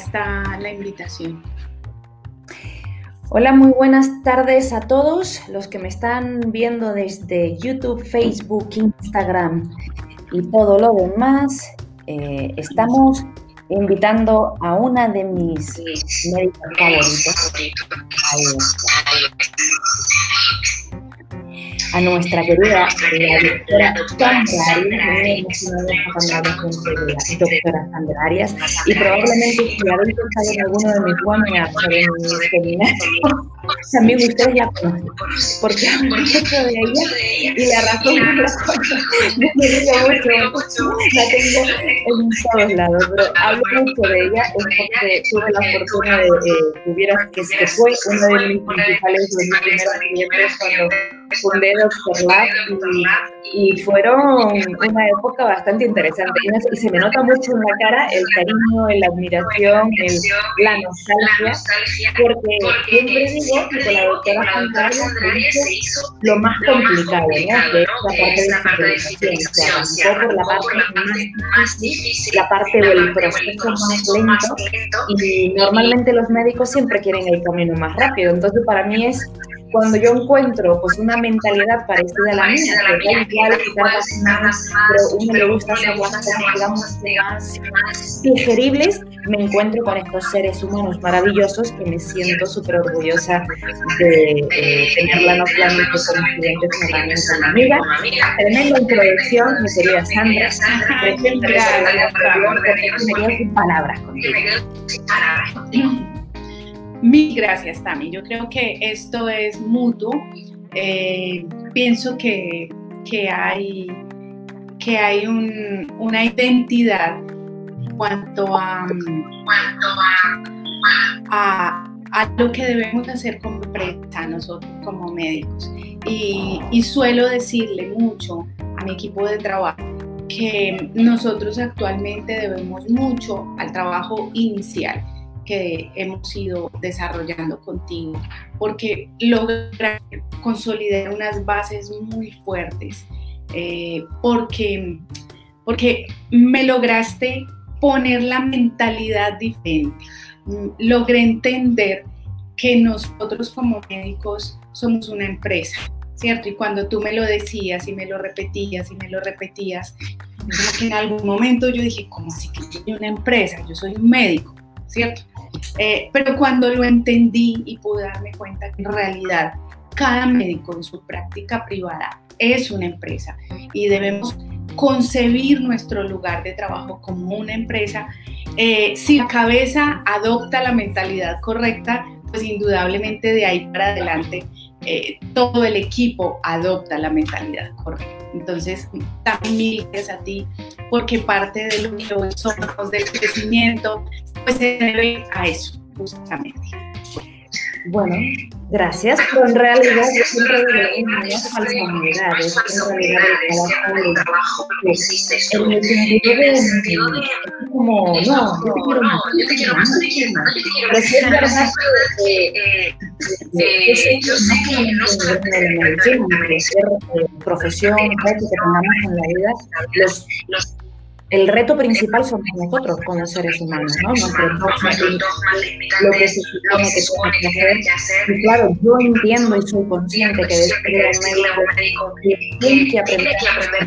está la invitación. Hola, muy buenas tardes a todos los que me están viendo desde YouTube, Facebook, Instagram y todo lo demás. Eh, estamos invitando a una de mis médicos favoritos, a nuestra querida la doctora Sandra Arias, doctora Sandra Arias, y probablemente si habéis pensado en alguno de mis webinars o de mis seminarios, también ustedes la conocen, porque hablo mucho de ella y la razón por la cual la tengo en todos lados, pero hablo mucho de ella es porque tuve la fortuna de que tuvieras que, que fue uno de mis principales, de mis primeros clientes cuando fundé Doctor Lab y, y, fueron una época bastante interesante. Y se me nota mucho en la cara el cariño, la admiración, el, la nostalgia, porque siempre digo que con la doctora Santaria se hizo lo más complicado, ¿no? que es la parte de fiscalización, se arrancó por la parte más difícil, la parte del proceso más lento y normalmente los médicos siempre quieren el camino más rápido, entonces para mí es cuando yo encuentro pues una mentalidad parecida a la mía, que da igual quitar pero uno le gusta hacer cosas, digamos, más digeribles, me encuentro con estos seres humanos maravillosos que me siento súper orgullosa de tener la no de como clientes como también como amiga. Tremenda introducción, mi querida Sandra. Gracias, me quedo sin palabras contigo. Mil gracias, Tami. Yo creo que esto es mutuo. Eh, pienso que, hay, que hay una identidad en cuanto a, a, lo que debemos hacer como empresa, nosotros como médicos. Y, y suelo decirle mucho a mi equipo de trabajo que nosotros actualmente debemos mucho al trabajo inicial hemos ido desarrollando contigo, porque logra consolidar unas bases muy fuertes, eh, porque, porque me lograste poner la mentalidad diferente, logré entender que nosotros como médicos somos una empresa, ¿cierto? Y cuando tú me lo decías y me lo repetías y me lo repetías, en algún momento yo dije, ¿cómo así que yo soy una empresa? Yo soy un médico, ¿cierto? Eh, pero cuando lo entendí y pude darme cuenta que en realidad cada médico en su práctica privada es una empresa y debemos concebir nuestro lugar de trabajo como una empresa, eh, si la cabeza adopta la mentalidad correcta, pues indudablemente de ahí para adelante eh, todo el equipo adopta la mentalidad correcta. Entonces, también gracias a ti, porque parte de lo que hoy somos, del crecimiento, pues se debe a eso, justamente. Bueno, gracias, pero en realidad yo siempre digo muchas falsedades, en realidad el trabajo existe en el sentido de, como, no, yo te quiero más, yo te quiero más, yo te quiero más, pero si es verdad que yo sé que no solamente en la profesión que tengamos en la vida, los el reto principal somos nosotros como seres humanos, ¿no? Nuestros dogmas, lo que se supone que tenemos que hacer. Y claro, yo entiendo y soy consciente que ser un médico que tiene que aprender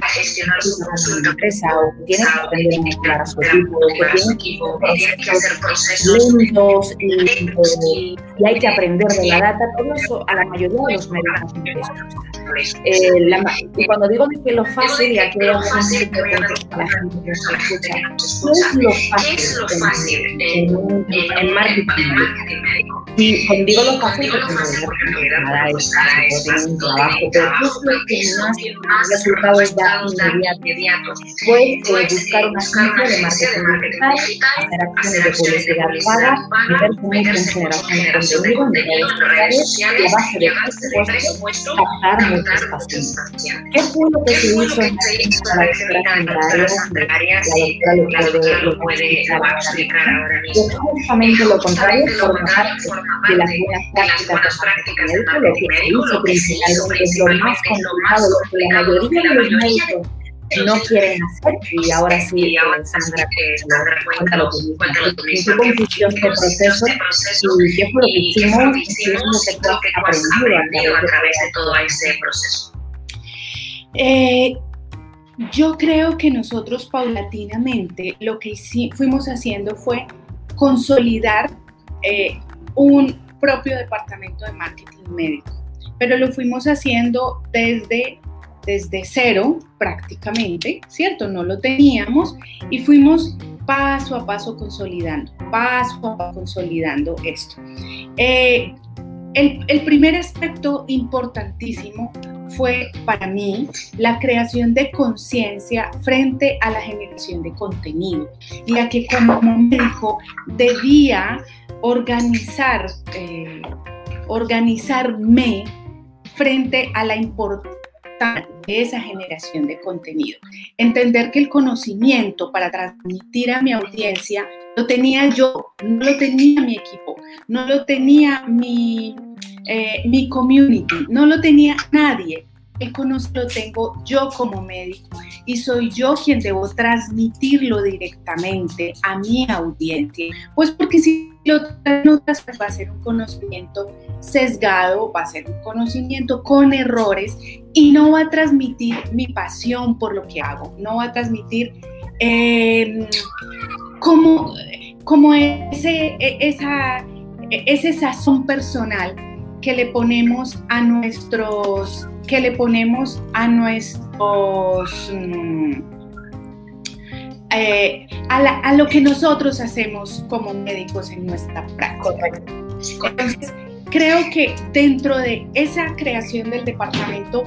a gestionar su empresa o tiene que aprender a mezclar a su equipo, que tiene que hacer procesos lentos y, y hay que aprender de la data. Todo eso a la mayoría de los médicos eh, la, y cuando digo que lo fácil, la gente que ¿Qué es lo fácil en, marketing. Médico? Y cuando digo lo fácil, porque en realidad nada es un trabajo, pero lo que más resultados da inmediatos fue buscar una agencia de marketing digital, hacer acciones de publicidad paga, en generación de contenido en redes sociales, la base de presupuesto, captar muchos pacientes. ¿Qué fue lo que se hizo en la Sandrarias? la doctora lo puede, explicar ahora mismo. Justamente lo contrario, forma parte de las buenas prácticas del médico, lo que se hizo principalmente es lo más complicado, lo que la mayoría de los médicos no quieren hacer. Y ahora sí, Sandra, cuéntalo tú. ¿En qué consistió este proceso? ¿Y qué fue lo que hicimos? ¿Qué es lo que tú has aprendido a través de todo ese proceso? Eh, yo creo que nosotros paulatinamente lo que fuimos haciendo fue consolidar eh, un propio departamento de marketing médico, pero lo fuimos haciendo desde, desde cero prácticamente, ¿cierto? No lo teníamos y fuimos paso a paso consolidando, paso a paso consolidando esto. Eh, el, el primer aspecto importantísimo fue para mí la creación de conciencia frente a la generación de contenido, ya que como médico debía organizar, eh, organizarme frente a la importancia de esa generación de contenido. Entender que el conocimiento para transmitir a mi audiencia lo tenía yo, no lo tenía mi equipo, no lo tenía mi eh, mi community, no lo tenía nadie. El conocimiento lo tengo yo como médico y soy yo quien debo transmitirlo directamente a mi audiencia. Pues porque si lo notas va a ser un conocimiento sesgado, va a ser un conocimiento con errores y no va a transmitir mi pasión por lo que hago, no va a transmitir eh, como, como ese, e, esa, e, ese sazón personal que le ponemos a nuestros, que le ponemos a nuestros, mm, eh, a, lo que nosotros hacemos como médicos en nuestra práctica. Entonces, creo que dentro de esa creación del departamento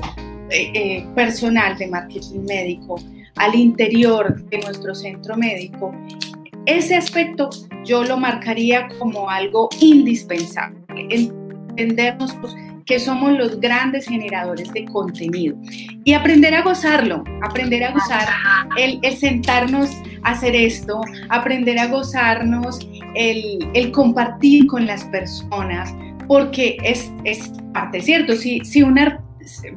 eh, eh, personal de marketing médico al interior de nuestro centro médico, ese aspecto yo lo marcaría como algo indispensable entendernos pues, que somos los grandes generadores de contenido y aprender a gozarlo, aprender a gozar el, sentarnos a hacer esto, aprender a gozarnos el, compartir con las personas, porque es, es parte, ¿cierto? Si, si una,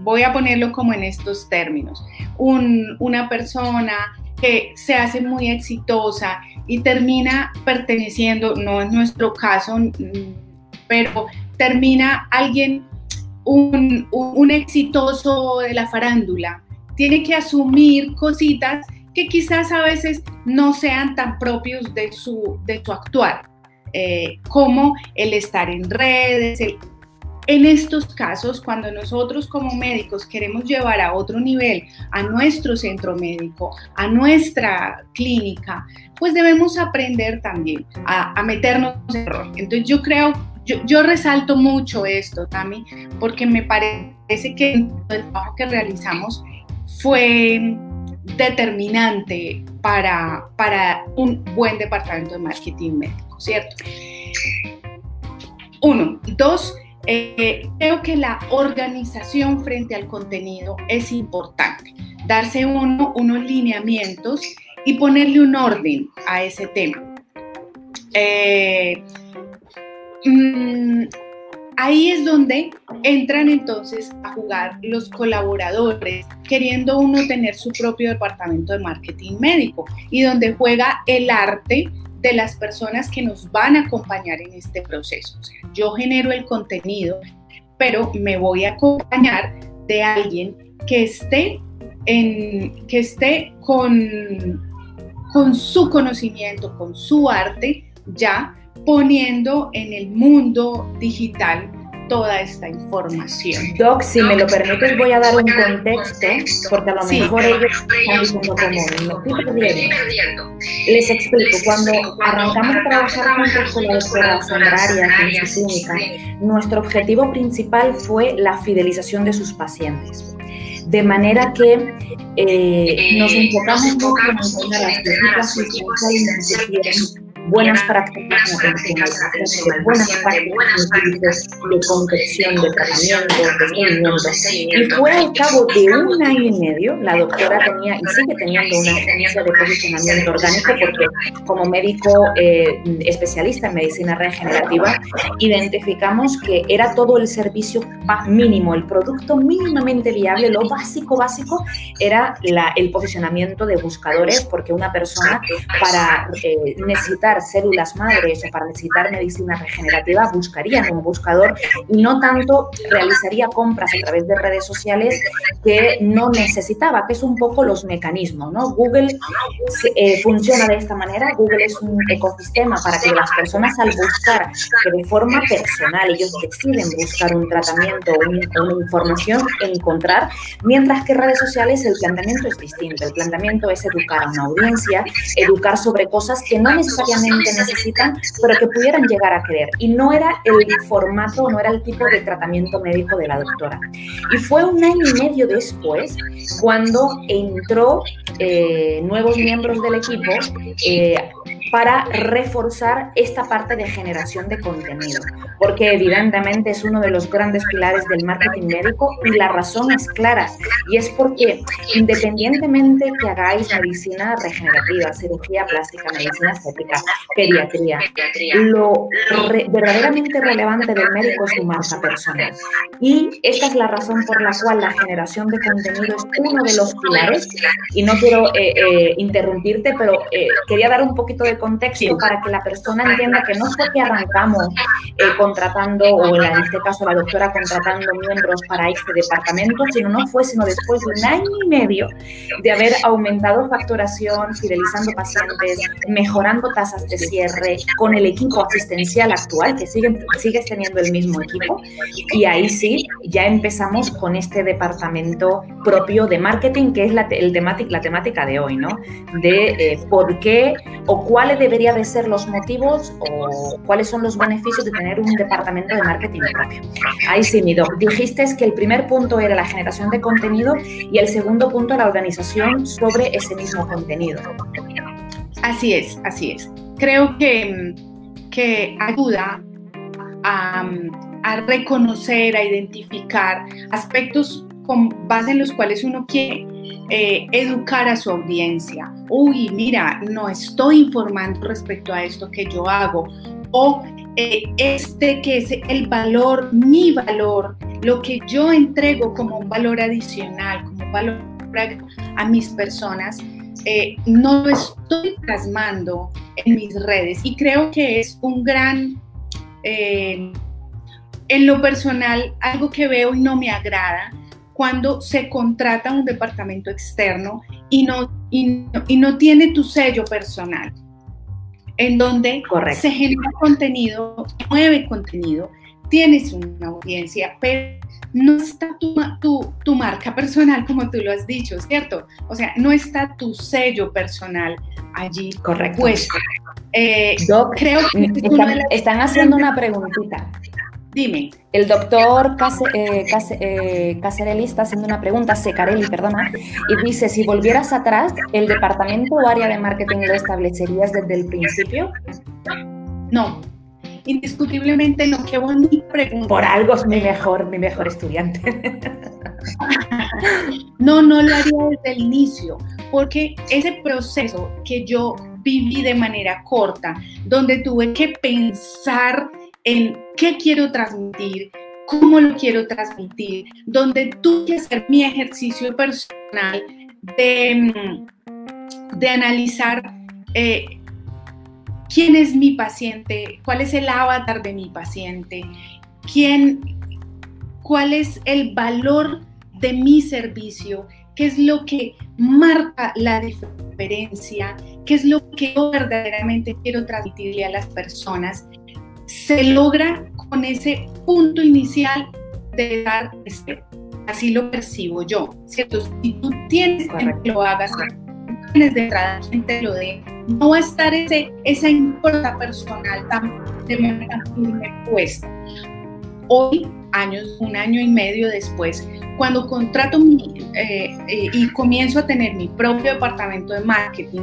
voy a ponerlo como en estos términos, una persona que se hace muy exitosa y termina perteneciendo, no es nuestro caso, pero termina alguien, un, exitoso de la farándula, tiene que asumir cositas que quizás a veces no sean tan propios de su, de su actuar, eh, como el estar en redes. en estos casos, cuando nosotros como médicos queremos llevar a otro nivel a nuestro centro médico, a nuestra clínica, pues debemos aprender también a, a meternos en error. Entonces yo creo yo, resalto mucho esto, Tami, porque me parece que el trabajo que realizamos fue determinante para, para un buen departamento de marketing médico, ¿cierto? Uno. Dos, eh, creo que la organización frente al contenido es importante. Darse uno, unos lineamientos y ponerle un orden a ese tema. Eh, Mm, ahí es donde entran entonces a jugar los colaboradores, queriendo uno tener su propio departamento de marketing médico y donde juega el arte de las personas que nos van a acompañar en este proceso. yo genero el contenido, pero me voy a acompañar de alguien que esté, en, que esté con, con su conocimiento, con su arte ya poniendo en el mundo digital toda esta información. Doc, si me lo permites, voy a dar un contexto, porque a lo mejor ellos están diciendo como, me estoy perdiendo. Les explico, cuando arrancamos a trabajar juntos con la doctora Sandra en su clínica, nuestro objetivo principal fue la fidelización de sus pacientes. De manera que eh, nos enfocamos mucho en las visitas asistenciales buenas prácticas de buenas prácticas de confección, de tratamiento, de seguimiento. Y fue al cabo de un año y medio, la doctora tenía y sigue teniendo una experiencia de posicionamiento orgánico porque como médico eh, especialista en medicina regenerativa identificamos que era todo el servicio mínimo, el producto mínimamente viable, lo básico, básico, era la, el posicionamiento de buscadores porque una persona para eh, necesitar células madres o para necesitar medicina regenerativa buscaría un buscador y no tanto realizaría compras a través de redes sociales que no necesitaba, que es un poco los mecanismos, ¿no? Google eh, funciona de esta manera, Google es un ecosistema para que las personas al buscar que de forma personal ellos deciden buscar un tratamiento o una información, encontrar, mientras que redes sociales el planteamiento es distinto, el planteamiento es educar a una audiencia, educar sobre cosas que no necesariamente necesitan, pero que pudieran llegar a querer. Y no era el formato, no era el tipo de tratamiento médico de la doctora. Y fue un año y medio después cuando entró eh, nuevos miembros del equipo eh, para reforzar esta parte de generación de contenido, porque evidentemente es uno de los grandes pilares del marketing médico y la razón es clara, y es porque independientemente que hagáis medicina regenerativa, cirugía plástica, medicina estética, pediatría, lo verdaderamente relevante del médico es su marca personal. Y esta es la razón por la cual la generación de contenido es uno de los pilares, y no quiero eh, eh, interrumpirte, pero eh, quería dar un poquito de contexto para que la persona entienda que no es porque arrancamos eh, contratando, o en este caso la doctora contratando miembros para este departamento, sino no fue sino después de un año y medio de haber aumentado facturación, fidelizando pacientes, mejorando tasas de cierre con el equipo asistencial actual, que sigue, sigues teniendo el mismo equipo. Y ahí sí, ya empezamos con este departamento propio de marketing, que es la, el temática, la temática de hoy, ¿no? De eh, por qué o cuál cuáles deberían de ser los motivos o cuáles son los beneficios de tener un departamento de marketing propio. Ahí sí, Mido. Dijiste que el primer punto era la generación de contenido y el segundo punto la organización sobre ese mismo contenido. Así es, así es. Creo que, que ayuda a, a reconocer, a identificar aspectos con base en los cuales uno quiere eh, educar a su audiencia. Uy, mira, no estoy informando respecto a esto que yo hago. O eh, este que es el valor, mi valor, lo que yo entrego como un valor adicional, como un valor a mis personas, eh, no lo estoy plasmando en mis redes. Y creo que es un gran, en lo personal, algo que veo y no me agrada, cuando se contrata un departamento externo y no, y no, tiene tu sello personal, en donde se genera contenido, mueve contenido, tienes una audiencia, pero no está tu, tu, tu, marca personal, como tú lo has dicho, ¿cierto? O sea, no está tu sello personal allí. Correcto. Pues, creo que están haciendo una preguntita. Dime. El doctor eh, eh, Caserelli está haciendo una pregunta, Secarelli, perdona, y dice, si volvieras atrás, ¿el departamento o área de marketing lo establecerías desde el principio? No, indiscutiblemente no, qué bonita pregunta. Por algo es mi mejor, mi mejor estudiante. no, no lo haría desde el inicio, porque ese proceso que yo viví de manera corta, donde tuve que pensar en qué quiero transmitir, cómo lo quiero transmitir, donde tuve que hacer mi ejercicio personal de, de analizar eh, quién es mi paciente, cuál es el avatar de mi paciente, quién, cuál es el valor de mi servicio, qué es lo que marca la diferencia, qué es lo que yo verdaderamente quiero transmitirle a las personas se logra con ese punto inicial de dar respeto. Así lo percibo yo, ¿cierto? Si tú tienes que lo hagas, tienes de entrada quien te lo dé, no va a estar ese, esa importa personal tan, de manera firme puesta. Hoy, años, un año y medio después, cuando contrato mi, eh, eh, y comienzo a tener mi propio departamento de marketing,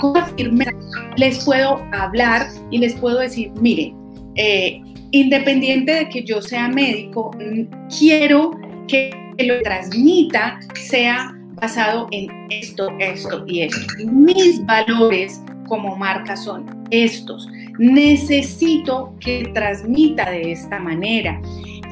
con firmeza les puedo hablar y les puedo decir, miren, eh, independiente de que yo sea médico, quiero que lo transmita sea basado en esto, esto y esto. Mis valores como marca son estos. Necesito que transmita de esta manera.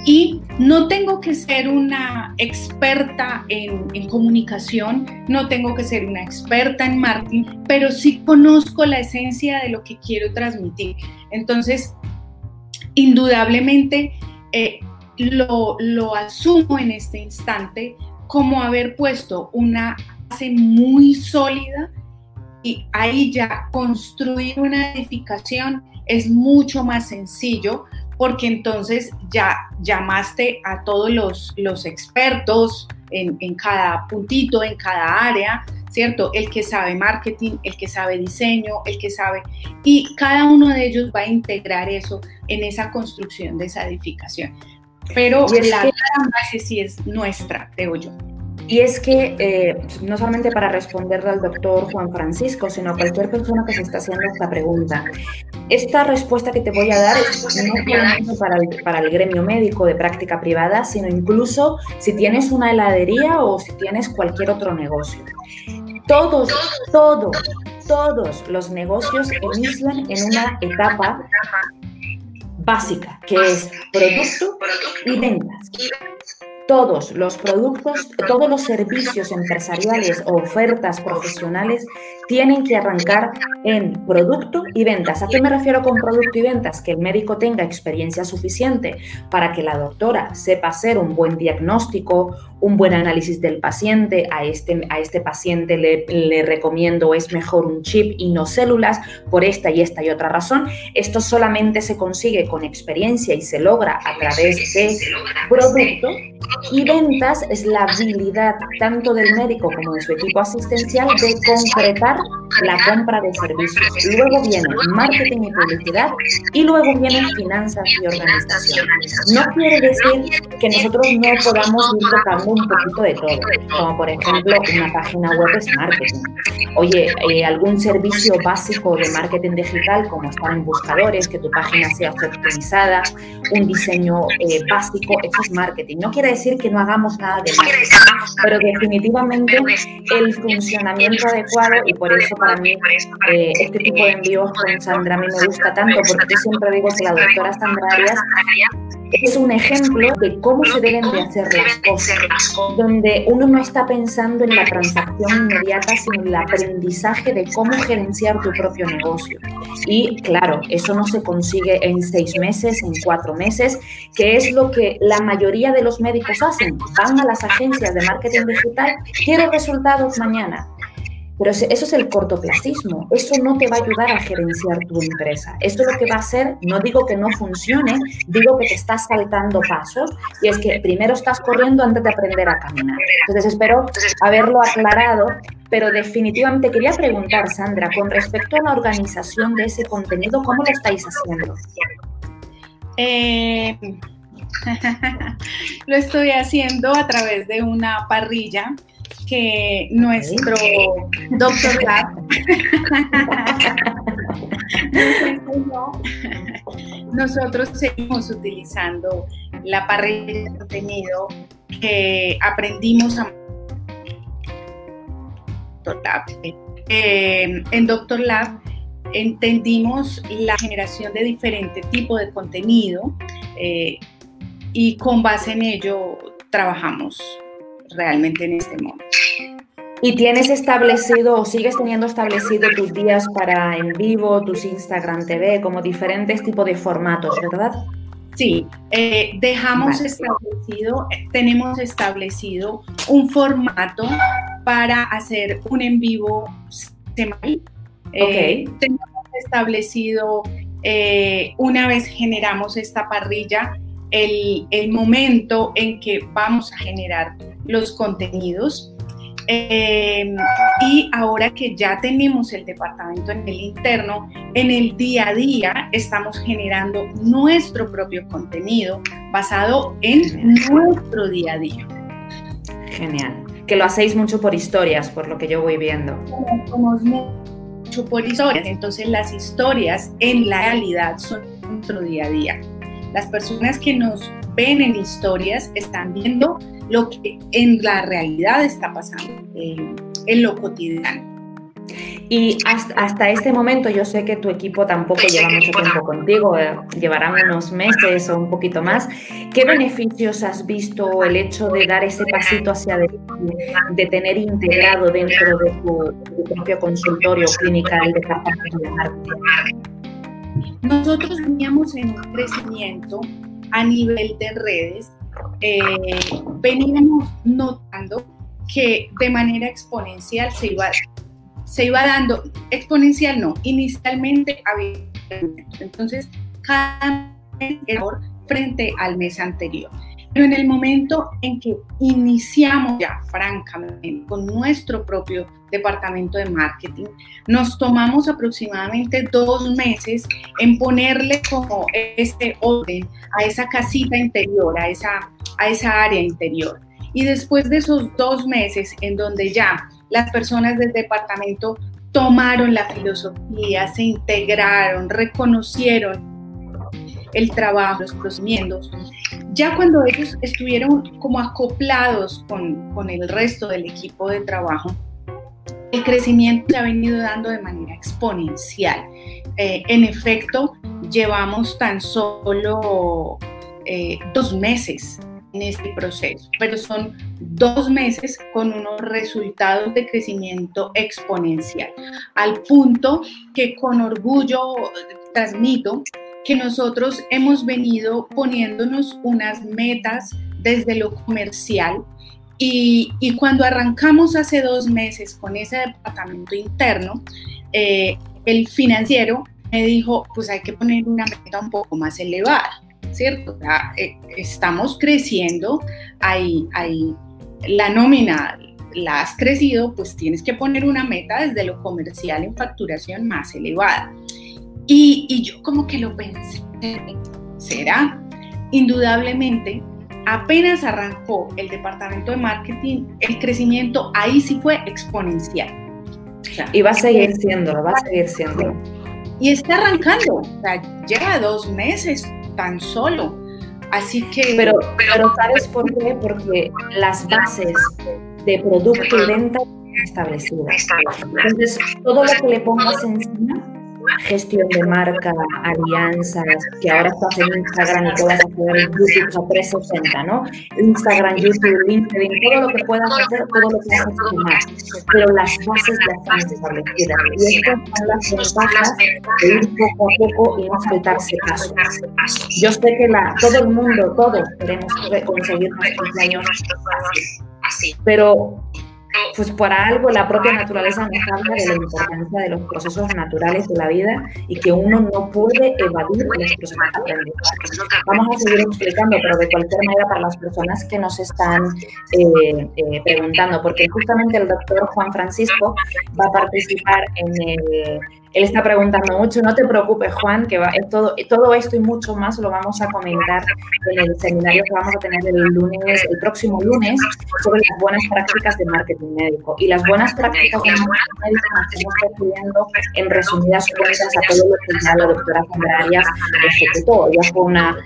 Y no tengo que ser una experta en, comunicación, no tengo que ser una experta en marketing, pero sí conozco la esencia de lo que quiero transmitir. Entonces, indudablemente, eh, lo, lo asumo en este instante como haber puesto una base muy sólida y ahí ya construir una edificación es mucho más sencillo porque entonces ya llamaste a todos los, los expertos en, en, cada puntito, en cada área, ¿cierto? El que sabe marketing, el que sabe diseño, el que sabe... Y cada uno de ellos va a integrar eso en esa construcción de esa edificación. Pero la base sí es nuestra, creo yo. Y es que eh, no solamente para responderle al doctor Juan Francisco, sino a cualquier persona que se está haciendo esta pregunta. Esta respuesta que te voy a dar es no solamente para el, para el gremio médico de práctica privada, sino incluso si tienes una heladería o si tienes cualquier otro negocio. Todos, todos, todos los negocios inician en una etapa básica, que es producto y ventas todos los productos, todos los servicios empresariales o ofertas profesionales tienen que arrancar en producto y ventas. ¿A qué me refiero con producto y ventas? Que el médico tenga experiencia suficiente para que la doctora sepa hacer un buen diagnóstico, un buen análisis del paciente. A este, a este paciente le, le recomiendo es mejor un chip y no células por esta y esta y otra razón. Esto solamente se consigue con experiencia y se logra a través de producto y ventas es la habilidad tanto del médico como de su equipo asistencial de concretar la compra de servicios. Luego viene marketing y publicidad y luego vienen finanzas y organización. No quiere decir que nosotros no podamos ir tocando un poquito de todo, como por ejemplo una página web es marketing. Oye, eh, algún servicio básico de marketing digital como estar en buscadores, que tu página sea optimizada, un diseño eh, básico, eso es marketing. No quiere decir que no hagamos nada de marketing, pero definitivamente el funcionamiento adecuado y por eso para mí eh, este tipo de envíos con Sandra a mí me gusta tanto porque yo siempre digo que la doctora Sandra Arias es un ejemplo de cómo se deben de hacer las cosas, donde uno no está pensando en la transacción inmediata, sino en el aprendizaje de cómo gerenciar tu propio negocio. Y claro, eso no se consigue en seis meses, en cuatro meses, que es lo que la mayoría de los médicos hacen. Van a las agencias de marketing digital, quiero resultados mañana. Pero eso es el cortoplacismo. Eso no te va a ayudar a gerenciar tu empresa. Eso lo que va a hacer, no digo que no funcione, digo que te estás saltando pasos y es que primero estás corriendo antes de aprender a caminar. Entonces espero haberlo aclarado, pero definitivamente quería preguntar, Sandra, con respecto a la organización de ese contenido, ¿cómo lo estáis haciendo? Eh, lo estoy haciendo a través de una parrilla que nuestro doctor Lab, nosotros seguimos utilizando la parrilla de contenido que aprendimos a eh, en Doctor Lab entendimos la generación de diferente tipo de contenido eh, y con base en ello trabajamos realmente en este momento. ¿Y tienes establecido o sigues teniendo establecido tus días para en vivo, tus Instagram TV, como diferentes tipos de formatos, verdad? Sí, eh, dejamos establecido, tenemos establecido un formato para hacer un en vivo semanal. Eh, tenemos establecido, eh, una vez generamos esta parrilla, el, el momento en que vamos a generar los contenidos. Eh, y ahora que ya tenemos el departamento en el interno, en el día a día estamos generando nuestro propio contenido basado en nuestro día a día. Genial. Que lo hacéis mucho por historias, por lo que yo voy viendo. Somos mucho por historias, entonces las historias en la realidad son nuestro día a día. Las personas que nos ven en historias están viendo lo que en la realidad está pasando, eh, en lo cotidiano. Y hasta, este momento yo sé que tu equipo tampoco lleva mucho tiempo contigo, eh, llevarán unos meses o un poquito más. ¿Qué beneficios has visto el hecho de dar ese pasito hacia adelante, de tener integrado dentro de tu, propio consultorio clínica el departamento de marketing? Nosotros veníamos en un crecimiento a nivel de redes, eh, veníamos notando que de manera exponencial se iba se iba dando exponencial, no, inicialmente había. Entonces, cada mes era frente al mes anterior. Pero en el momento en que iniciamos ya, francamente, con nuestro propio departamento de marketing, nos tomamos aproximadamente dos meses en ponerle como este orden a esa casita interior, a esa, a esa área interior. Y después de esos dos meses en donde ya las personas del departamento tomaron la filosofía, se integraron, reconocieron el trabajo, los procedimientos. Ya cuando ellos estuvieron como acoplados con, el resto del equipo de trabajo, el crecimiento se ha venido dando de manera exponencial. Eh, en efecto, llevamos tan solo eh, dos meses en este proceso, pero son dos meses con unos resultados de crecimiento exponencial, al punto que con orgullo transmito que nosotros hemos venido poniéndonos unas metas desde lo comercial y, cuando arrancamos hace dos meses con ese departamento interno, eh, el financiero me dijo, pues hay que poner una meta un poco más elevada. ¿cierto? Eh, estamos creciendo, hay, la nómina la has crecido, pues tienes que poner una meta desde lo comercial en facturación más elevada. Y yo como que lo pensé, ¿será? Indudablemente, apenas arrancó el departamento de marketing, el crecimiento ahí sí fue exponencial. y va a seguir siendo, va a seguir siendo. Y está arrancando, o sea, lleva dos meses tan solo. Así que... Pero, pero ¿sabes por qué? Porque las bases de producto y venta están establecidas. Entonces, todo lo que le pongas encima gestión de marca, alianzas, que ahora estás en Instagram y puedas hacer YouTube a 360, ¿no? Instagram, YouTube, LinkedIn, todo lo que puedas hacer, todo lo que hagas más. Pero las bases ya están establecidas. Y estas son las ventajas de ir poco a poco y no saltarse paso. Yo sé que la, todo el mundo, todos queremos conseguir nuestros sueños así. Pero pues por algo la propia naturaleza nos habla de la importancia de los procesos naturales de la vida y que uno no puede evadir los procesos aprendizaje. Vamos a seguir explicando, pero de cualquier manera para las personas que nos están eh, eh, preguntando, porque justamente el doctor Juan Francisco va a participar en el él está preguntando mucho, no te preocupes Juan, que va, todo, todo esto y mucho más lo vamos a comentar en el seminario que vamos a tener el lunes, el próximo lunes, sobre las buenas prácticas de marketing médico. Y las buenas prácticas de marketing médico nos estamos refiriendo en resumidas cuentas a todo lo que la doctora Sandra Arias ejecutó. Ella fue una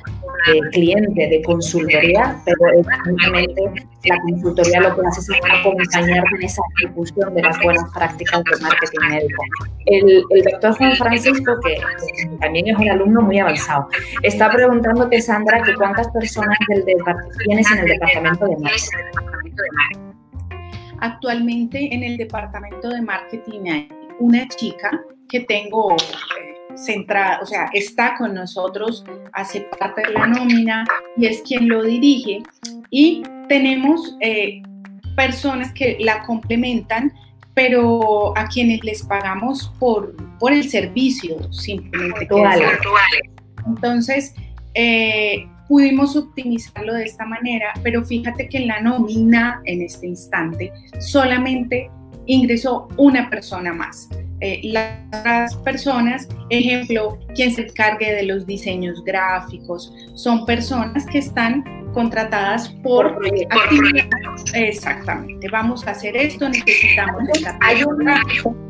eh, cliente de consultoría, pero evidentemente la consultoría lo que hace es acompañar en esa ejecución de las buenas prácticas de marketing médico. El, el doctor Juan Francisco, que también es un alumno muy avanzado, está preguntándote, Sandra, que cuántas personas del tienes en el departamento de marketing. Actualmente en el departamento de marketing hay una chica que tengo centrada, o sea, está con nosotros, hace parte de la nómina y es quien lo dirige. Y tenemos eh, personas que la complementan, pero a quienes les pagamos por, por el servicio, simplemente. Entonces, eh, pudimos optimizarlo de esta manera, pero fíjate que en la nómina, en este instante, solamente ingresó una persona más. Eh, las personas, ejemplo, quien se encargue de los diseños gráficos, son personas que están contratadas por, por Exactamente, vamos a hacer esto, necesitamos esta hay,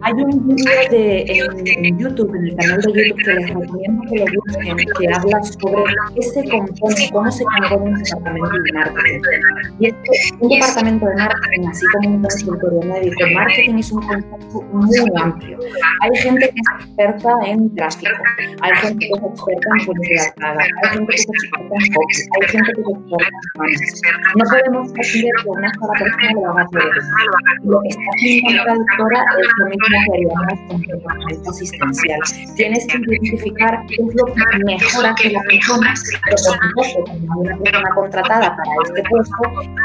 hay un video de, en, YouTube, en el canal de YouTube que les recomiendo que lo busquen, que habla sobre qué se compone, cómo se compone un departamento de marketing. Y es que un departamento de marketing, así como un consultorio médico, marketing es un concepto muy amplio. Hay gente que es experta en tráfico, hay gente que es experta en publicidad hay gente que es experta en copy, hay gente que es experta no podemos pretender que una sola persona lo haga todo. Lo que está haciendo la doctora es lo mismo que haríamos con tratamiento asistencial. Tienes que identificar qué es lo que mejora que la persona, pero como una persona contratada para este puesto,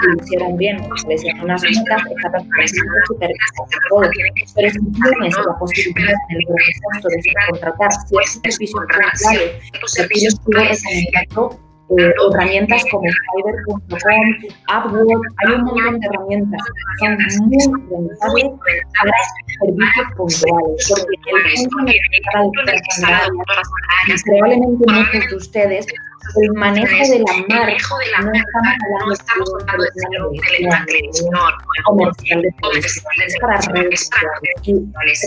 que lo hicieron bien, que le hicieron unas metas, esta persona que supervisar todo. Pero si tienes la posibilidad en el presupuesto de contratar ciertos servicios puntuales, que tienes que recomendando eh, herramientas como Fiverr.com, Upwork, hay un montón de herramientas que son muy rentables para servicios puntuales, porque el punto necesita de probablemente muchos de ustedes el manejo de la marca, no estamos hablando de televisión comercial de es para redes sociales.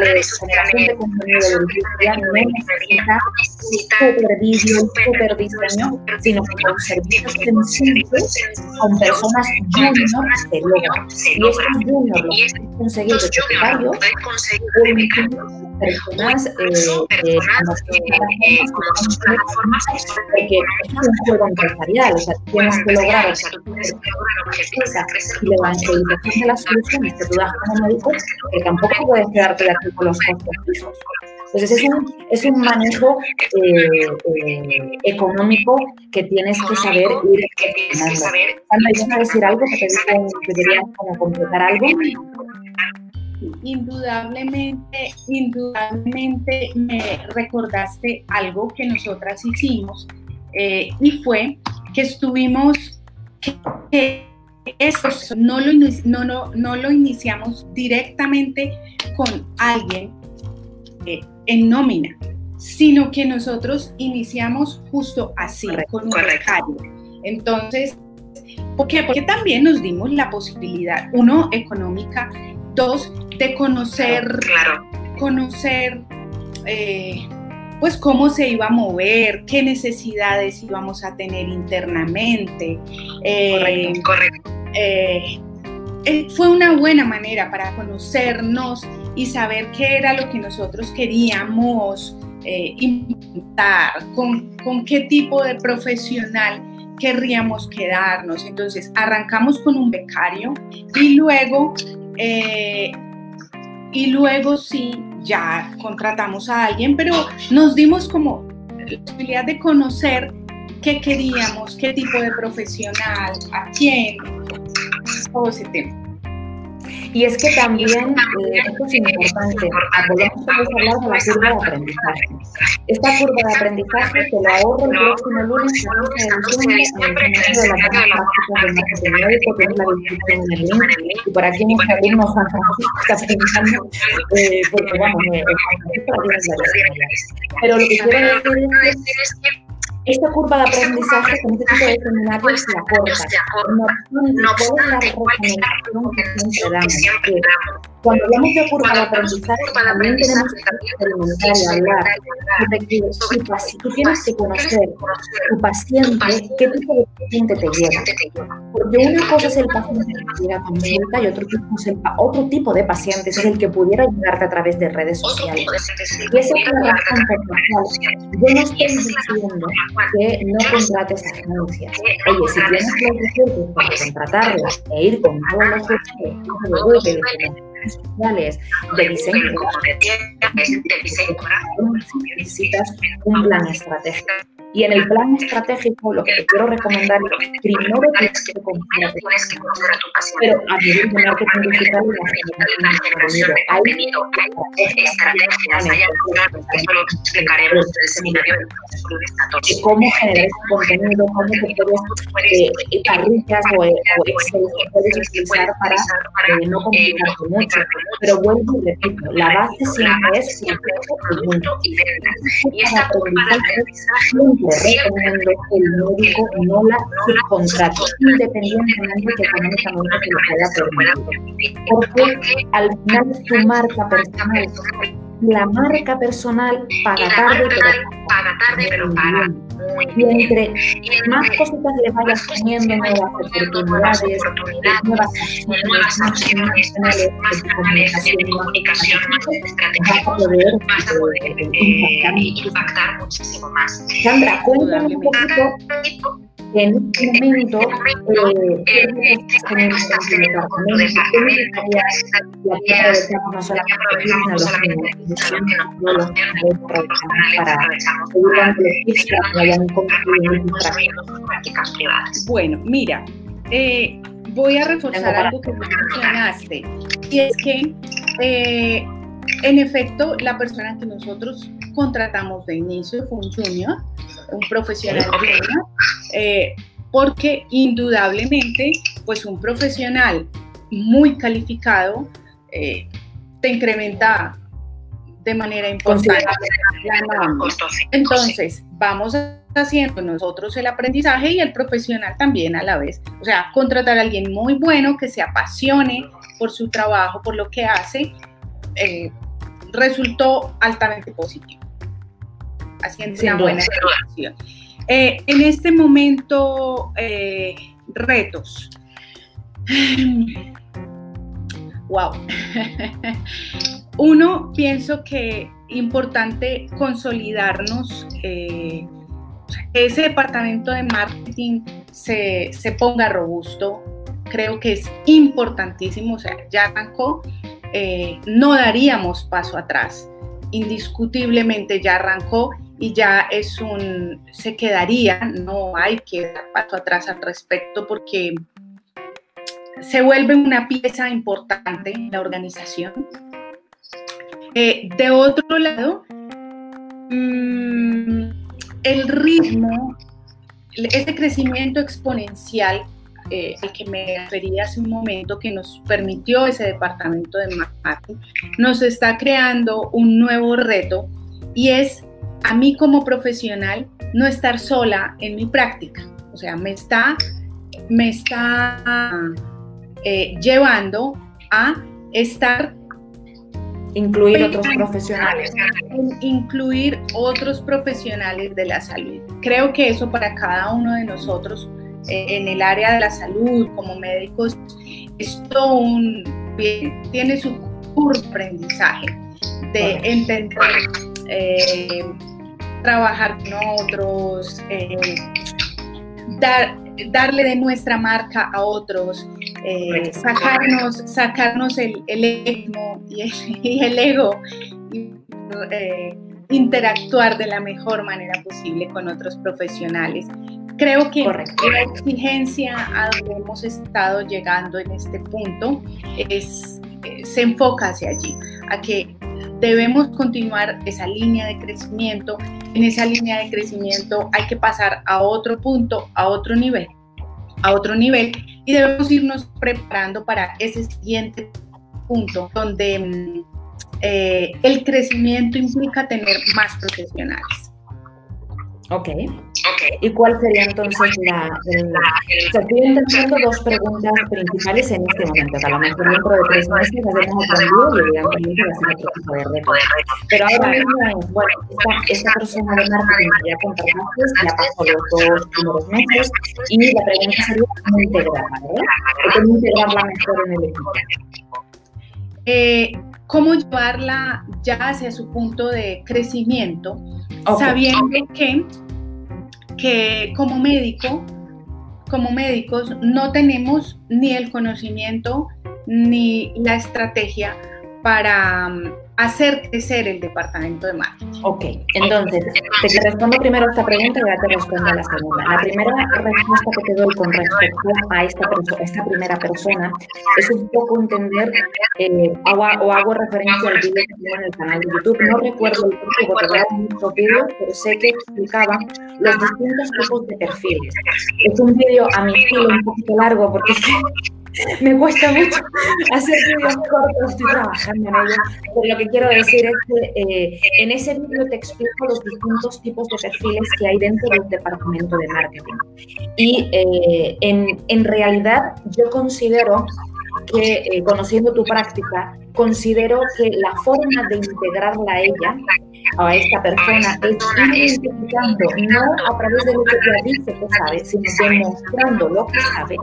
redes sociales, generación de contenido de no necesita super vídeo, super diseño, sino que con servicios sencillos, con personas juniors logran. Y estos juniors los pueden conseguir de personas eh, como sus plataformas porque es un juego empresarial, o sea, tienes que lograr y la evangelización de las soluciones que tú das como médico, que tampoco puedes quedarte de aquí con los costos fijos. Entonces es un, es un manejo eh, eh, económico que tienes que saber ir gestionando. Sandra, a decir algo que te deberías como completar algo? Indudablemente, indudablemente me recordaste algo que nosotras hicimos eh, y fue que estuvimos, que, esto no lo, no, no, no lo iniciamos directamente con alguien eh, en nómina, sino que nosotros iniciamos justo así, con un becario. Entonces, ¿por qué? Porque también nos dimos la posibilidad, uno, económica, dos, de conocer, claro. conocer eh, pues cómo se iba a mover, qué necesidades íbamos a tener internamente. Eh, correcto. Eh, fue una buena manera para conocernos y saber qué era lo que nosotros queríamos implementar, con, con qué tipo de profesional querríamos quedarnos. Entonces arrancamos con un becario y luego eh, y luego sí, ya contratamos a alguien, pero nos dimos como la posibilidad de conocer qué queríamos, qué tipo de profesional, a quién, todo ese tema. Y es que también, eh, esto es importante, podemos hablar de la curva de aprendizaje. Esta curva de aprendizaje te la ahorro el próximo lunes a las 12 de diciembre en el de marketing médico, que es la descripción en el link. Y por aquí Juan Francisco está pensando, eh, porque vamos, eh, pero lo que quiero decir es que esta curva de aprendizaje con este tipo de seminarios se acorta. No, obstante, ¿cuál es la recomendación que siempre damos? Cuando hablamos de curva de aprendizaje, también tenemos que experimentar y hablar si tú tienes que conocer tu paciente, qué tipo de paciente te lleva. Porque una cosa es el paciente que llega a consulta y otro tipo, es el, otro tipo de pacientes es el que pudiera ayudarte a través de redes sociales. Y esa es la razón por la cual yo no estoy diciendo que no contrates agencias. Oye, si tienes que para contratarlas e ir con todos los recursos de sociales, de diseño, necesitas un plan estratégico. Y en el plan estratégico lo que te quiero recomendar es que primero tienes que conocer a tu paciente, pero a nivel de marketing digital la generación de contenido. Hay estrategias, hay algunas que lo explicaremos en el seminario de cómo generar ese contenido, cómo te puedes eh, parrillas o, Excel que puedes utilizar para eh, no complicarte mucho. Pero vuelvo y repito, la base siempre es el punto y ventas. Y esta curva de aprendizaje que el médico no la subcontrate, independientemente de que económicamente se lo pueda permitir. Porque al final tu marca personal la marca personal paga tarde, pero paga tarde, pero paga y entre más cositas le vayas poniendo, nuevas oportunidades, nuevas acciones, más canales de comunicación, más estrategias, vas a poder impactar. muchísimo más. Sandra, cuéntame un poquito en este momento, eh, ¿qué estás teniendo con tu departamento? ¿Qué aprovechamos no solamente los para prácticas privadas? Bueno, mira, eh, voy a reforzar algo que mencionaste, y es que eh, en efecto, la persona que nosotros contratamos de inicio fue un junior, un profesional junior, eh, porque indudablemente, pues un profesional muy calificado eh, te incrementa de manera importante Entonces, vamos haciendo nosotros el aprendizaje y el profesional también a la vez. O sea, contratar a alguien muy bueno que se apasione por su trabajo, por lo que hace, eh, resultó altamente positivo, haciendo una buena evaluación. Eh, en este momento, eh, retos. wow. Uno, pienso que importante consolidarnos, eh, ese departamento de marketing se, se, ponga robusto. Creo que es importantísimo, o sea, ya arrancó, no daríamos paso atrás. Indiscutiblemente ya arrancó y ya es un, se quedaría, no hay que dar paso atrás al respecto porque se vuelve una pieza importante en la organización. Eh, de otro lado, mm, el ritmo, ese crecimiento exponencial eh, al que me referí hace un momento, que nos permitió ese departamento de marketing, nos está creando un nuevo reto y es a mí como profesional no estar sola en mi práctica. O sea, me está, me está eh, llevando a estar... Incluir otros profesionales. Incluir otros profesionales de la salud. Creo que eso para cada uno de nosotros eh, en el área de la salud como médicos es todo un... tiene su curso aprendizaje de entender eh, trabajar con otros, eh, dar, darle de nuestra marca a otros, eh, sacarnos, sacarnos el, el ego y el, ego, eh, interactuar de la mejor manera posible con otros profesionales. Creo que la exigencia a donde hemos estado llegando en este punto es, se enfoca hacia allí, a que debemos continuar esa línea de crecimiento. En esa línea de crecimiento hay que pasar a otro punto, a otro nivel, a otro nivel y debemos irnos preparando para ese siguiente punto donde mm, eh, el crecimiento implica tener más profesionales. Ok. ¿Y cuál sería entonces la... se estoy entendiendo dos preguntas principales en este momento, que a lo mejor dentro de tres meses las hemos aprendido y evidentemente va a ser otro tipo de reto. Pero ahora mismo bueno, esta, esta persona de marketing que ya contrataste ya pasó los dos primeros meses y la pregunta sería cómo integrarla, ¿verdad? ¿Cómo integrarla mejor en el equipo? Eh, cómo llevarla ya hacia su punto de crecimiento, sabiendo que, que como médico, como médicos, no tenemos ni el conocimiento ni la estrategia para hacer crecer el departamento de marketing. Ok, entonces, te respondo primero esta pregunta y ahora te respondo a la segunda. La primera respuesta que te doy con respecto a esta, esta primera persona es un poco entender eh, o, hago referencia al vídeo que tengo en el canal de YouTube. No recuerdo el título porque veo muchos vídeos, pero sé que explicaba los distintos tipos de perfiles. Es un vídeo a mi estilo un poquito largo porque me cuesta mucho hacer vídeos cortos, estoy trabajando en ello. Pero lo que quiero decir es que eh, en ese vídeo te explico los distintos tipos de perfiles que hay dentro del departamento de marketing. Y eh, en realidad yo considero que, eh, conociendo tu práctica, considero que la forma de integrarla a ella, a esta persona, es identificando, no a través de lo que ella dice que sabe, sino demostrando lo que sabe,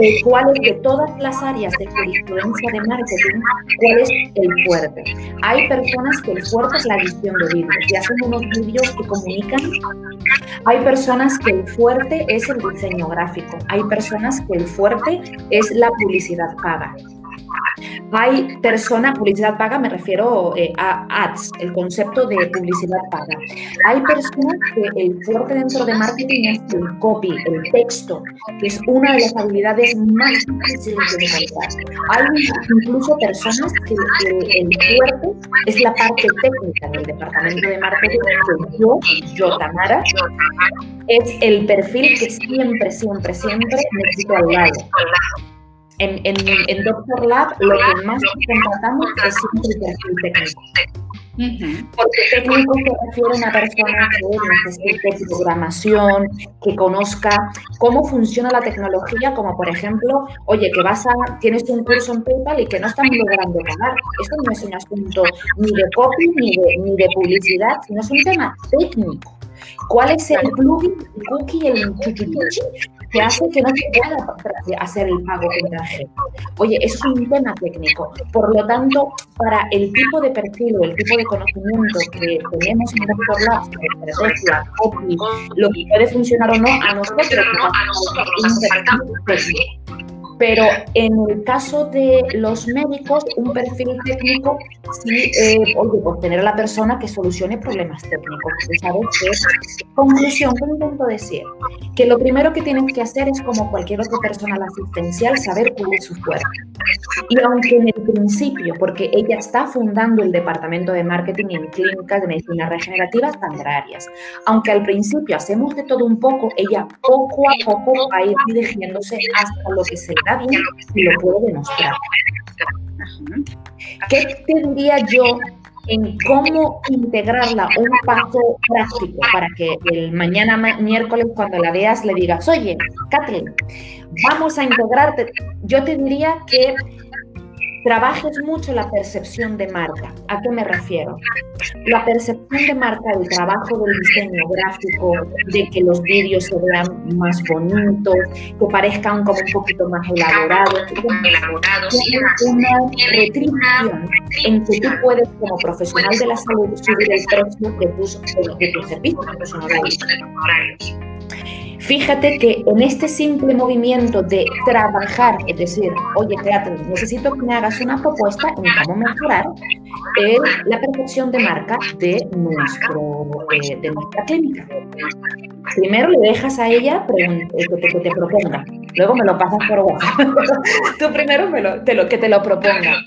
eh, cuál es de todas las áreas de jurisprudencia de marketing, cuál es el fuerte. Hay personas que el fuerte es la edición de vídeos y hacen unos vídeos que comunican. Hay personas que el fuerte es el diseño gráfico. Hay personas que el fuerte es la publicidad paga. Hay persona, publicidad paga, me refiero eh, a ads, el concepto de publicidad paga. Hay personas que el fuerte dentro de marketing es el copy, el texto, que es una de las habilidades más difíciles de encontrar. Hay incluso personas que el, fuerte es la parte técnica del departamento de marketing, que yo, yo Tamara, es el perfil que siempre, siempre, siempre necesito al lado en, en, en Doctor Lab lo que más contratamos es siempre el perfil técnico. Porque técnico se refiere a una persona que necesite programación, que conozca cómo funciona la tecnología, como por ejemplo, oye, que vas a, tienes un curso en PayPal y que no están logrando pagar. Esto no es un asunto ni de copy ni de, ni de publicidad, sino es un tema técnico. ¿Cuál es el plugin, el cookie, el chuchuchuchi que hace que no se pueda hacer el pago con tarjeta? Oye, eso es un tema técnico. Por lo tanto, para el tipo de perfil o el tipo de conocimiento que tenemos en Labs, de estrategia, copy, lo que puede funcionar o no, a nosotros nos falta un. Pero en el caso de los médicos, un perfil técnico, sí, eh, oye, pues tener a la persona que solucione problemas técnicos. ¿Sabes qué? Conclusión, ¿qué intento decir? Que lo primero que tienes que hacer es, como cualquier otro personal asistencial, saber cuál es su fuerte. Y aunque en el principio, porque ella está fundando el departamento de marketing en clínicas de medicina regenerativa áreas, aunque al principio hacemos de todo un poco, ella poco a poco va a ir dirigiéndose hasta lo que se y lo puedo demostrar. ¿Qué te diría yo en cómo integrarla un paso práctico para que el mañana miércoles cuando la veas le digas, oye, Kathleen, vamos a integrarte? Yo te diría que trabajes mucho la percepción de marca. ¿A qué me refiero? La percepción de marca del trabajo del diseño gráfico, de que los vídeos se vean más bonitos, que parezcan como un poquito más elaborados, una retribución en que tú puedes como profesional de la salud subir el precio de tus, de tus servicios, de tus honorarios. Fíjate que en este simple movimiento de trabajar, es decir, oye, teatro, necesito que me hagas una propuesta en cómo mejorar eh, la percepción de marca de, nuestro, eh, de nuestra clínica. Primero le dejas a ella eh, que, te, proponga, luego me lo pasas por WhatsApp. Tú primero me lo, te lo, que te lo proponga.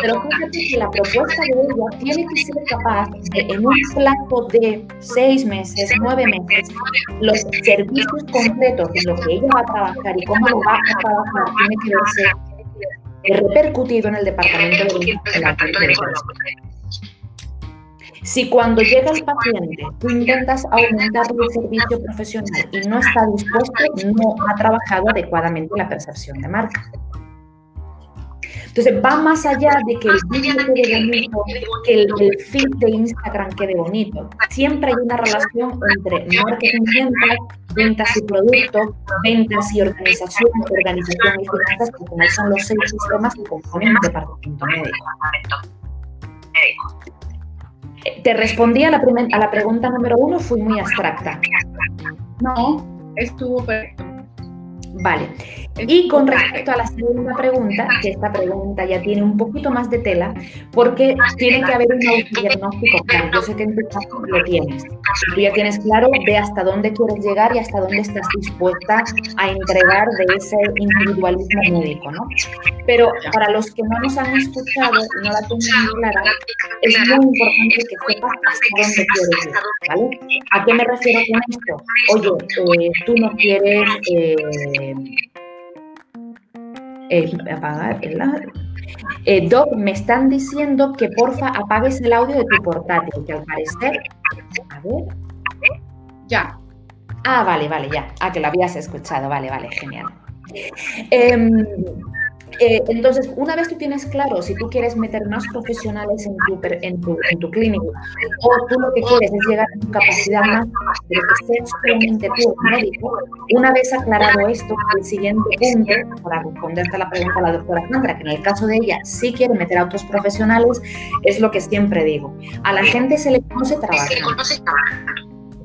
Pero fíjate que la propuesta de ella tiene que ser capaz de, en un plazo de seis meses, nueve meses, los servicios completos de lo que ella va a trabajar y cómo lo va a trabajar tiene que verse repercutido en el departamento de la si cuando llega el paciente tú intentas aumentar el servicio profesional y no está dispuesto, no ha trabajado adecuadamente la percepción de marca. Entonces va más allá de que el vídeo quede bonito, que el, feed de Instagram quede bonito. Siempre hay una relación entre marketing ventas, ventas y producto, ventas y organización, organización y finanzas, que como son los seis sistemas que componen el departamento médico. Te respondí a la, a la pregunta número uno, fui muy abstracta. No, estuvo perfecto. Vale. Y con respecto a la segunda pregunta, que esta pregunta ya tiene un poquito más de tela, porque tiene que haber un autodiagnóstico claro. Yo sé que en tu caso lo tienes. Tú ya tienes claro, ve hasta dónde quieres llegar y hasta dónde estás dispuesta a entregar de ese individualismo médico, ¿no? Pero para los que no nos han escuchado y no la tienen clara, es muy importante que sepas hasta dónde quieres llegar, ¿vale? ¿A qué me refiero con esto? Oye, eh, tú no quieres... Eh, apagar el eh, Doc, me están diciendo que porfa apagues el audio de tu portátil, que al parecer. A ver. Ya. Ah, vale, vale, ya. Ah, que lo habías escuchado. Vale, vale, genial. Em, eh, entonces, una vez tú tienes claro si tú quieres meter más profesionales en tu, en tu, en tu clínica o tú lo que quieres es llegar a tu capacidad más de que seas solamente tú médico, una vez aclarado esto, el siguiente punto, para responderte a la pregunta de la doctora Sandra, que en el caso de ella sí quiere meter a otros profesionales, es lo que siempre digo. A la gente se le conoce trabajar.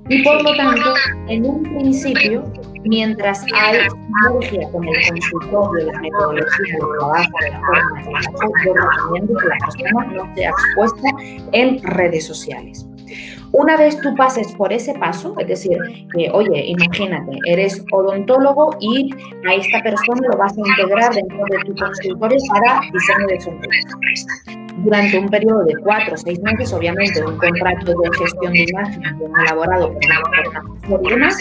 Y por lo tanto, en un principio, mientras hay sinergia con el consultorio, la metodología, el trabajo, la forma, yo recomiendo que la persona no sea expuesta en redes sociales. Una vez tú pases por ese paso, es decir, que, oye, imagínate, eres odontólogo y a esta persona lo vas a integrar dentro de tu consultorio para diseño de sonrisa durante un periodo de cuatro o seis meses, obviamente un contrato de gestión de imagen elaborado por y demás,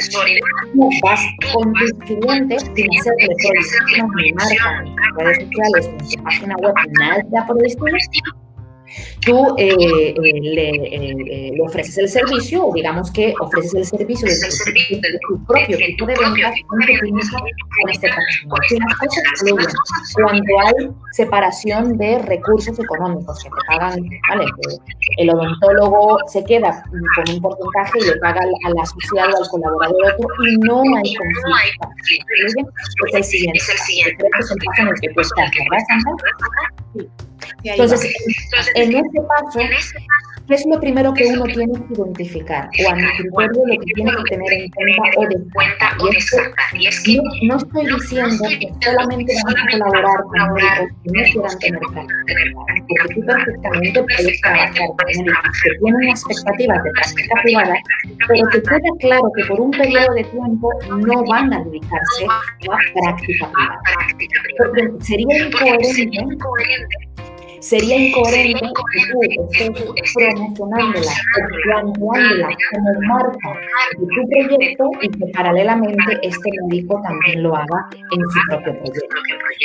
vas con tus clientes sin hacerle proyección ni marca, ni redes sociales, ni página web, nada por el estilo, tú eh, eh, eh, le, ofreces el servicio, o digamos que ofreces el servicio de tu, propio tipo de ventas con con este patrocinador. cuando hay separación de recursos económicos que te pagan, ¿vale? el odontólogo se queda con un porcentaje y le paga al, asociado, al colaborador otro, y no hay conflicto. Es el siguiente. El siguiente. Es el paso en el que tú estás, ¿verdad, Entonces, en ese paso, ¿qué es lo primero que uno tiene que identificar? O a mi criterio lo que tiene que tener en cuenta o de cuenta y es que no, estoy diciendo que solamente vamos a colaborar con médicos que no quieran tener práctica, porque tú perfectamente puedes trabajar con médicos que tienen expectativas de práctica privada, pero que queda claro que por un periodo de tiempo no van a dedicarse a práctica privada. Porque sería incoherente Sería incoherente que tú estés promocionándola, planteándola como marca. de tu proyecto y que paralelamente este médico también lo haga en su propio proyecto.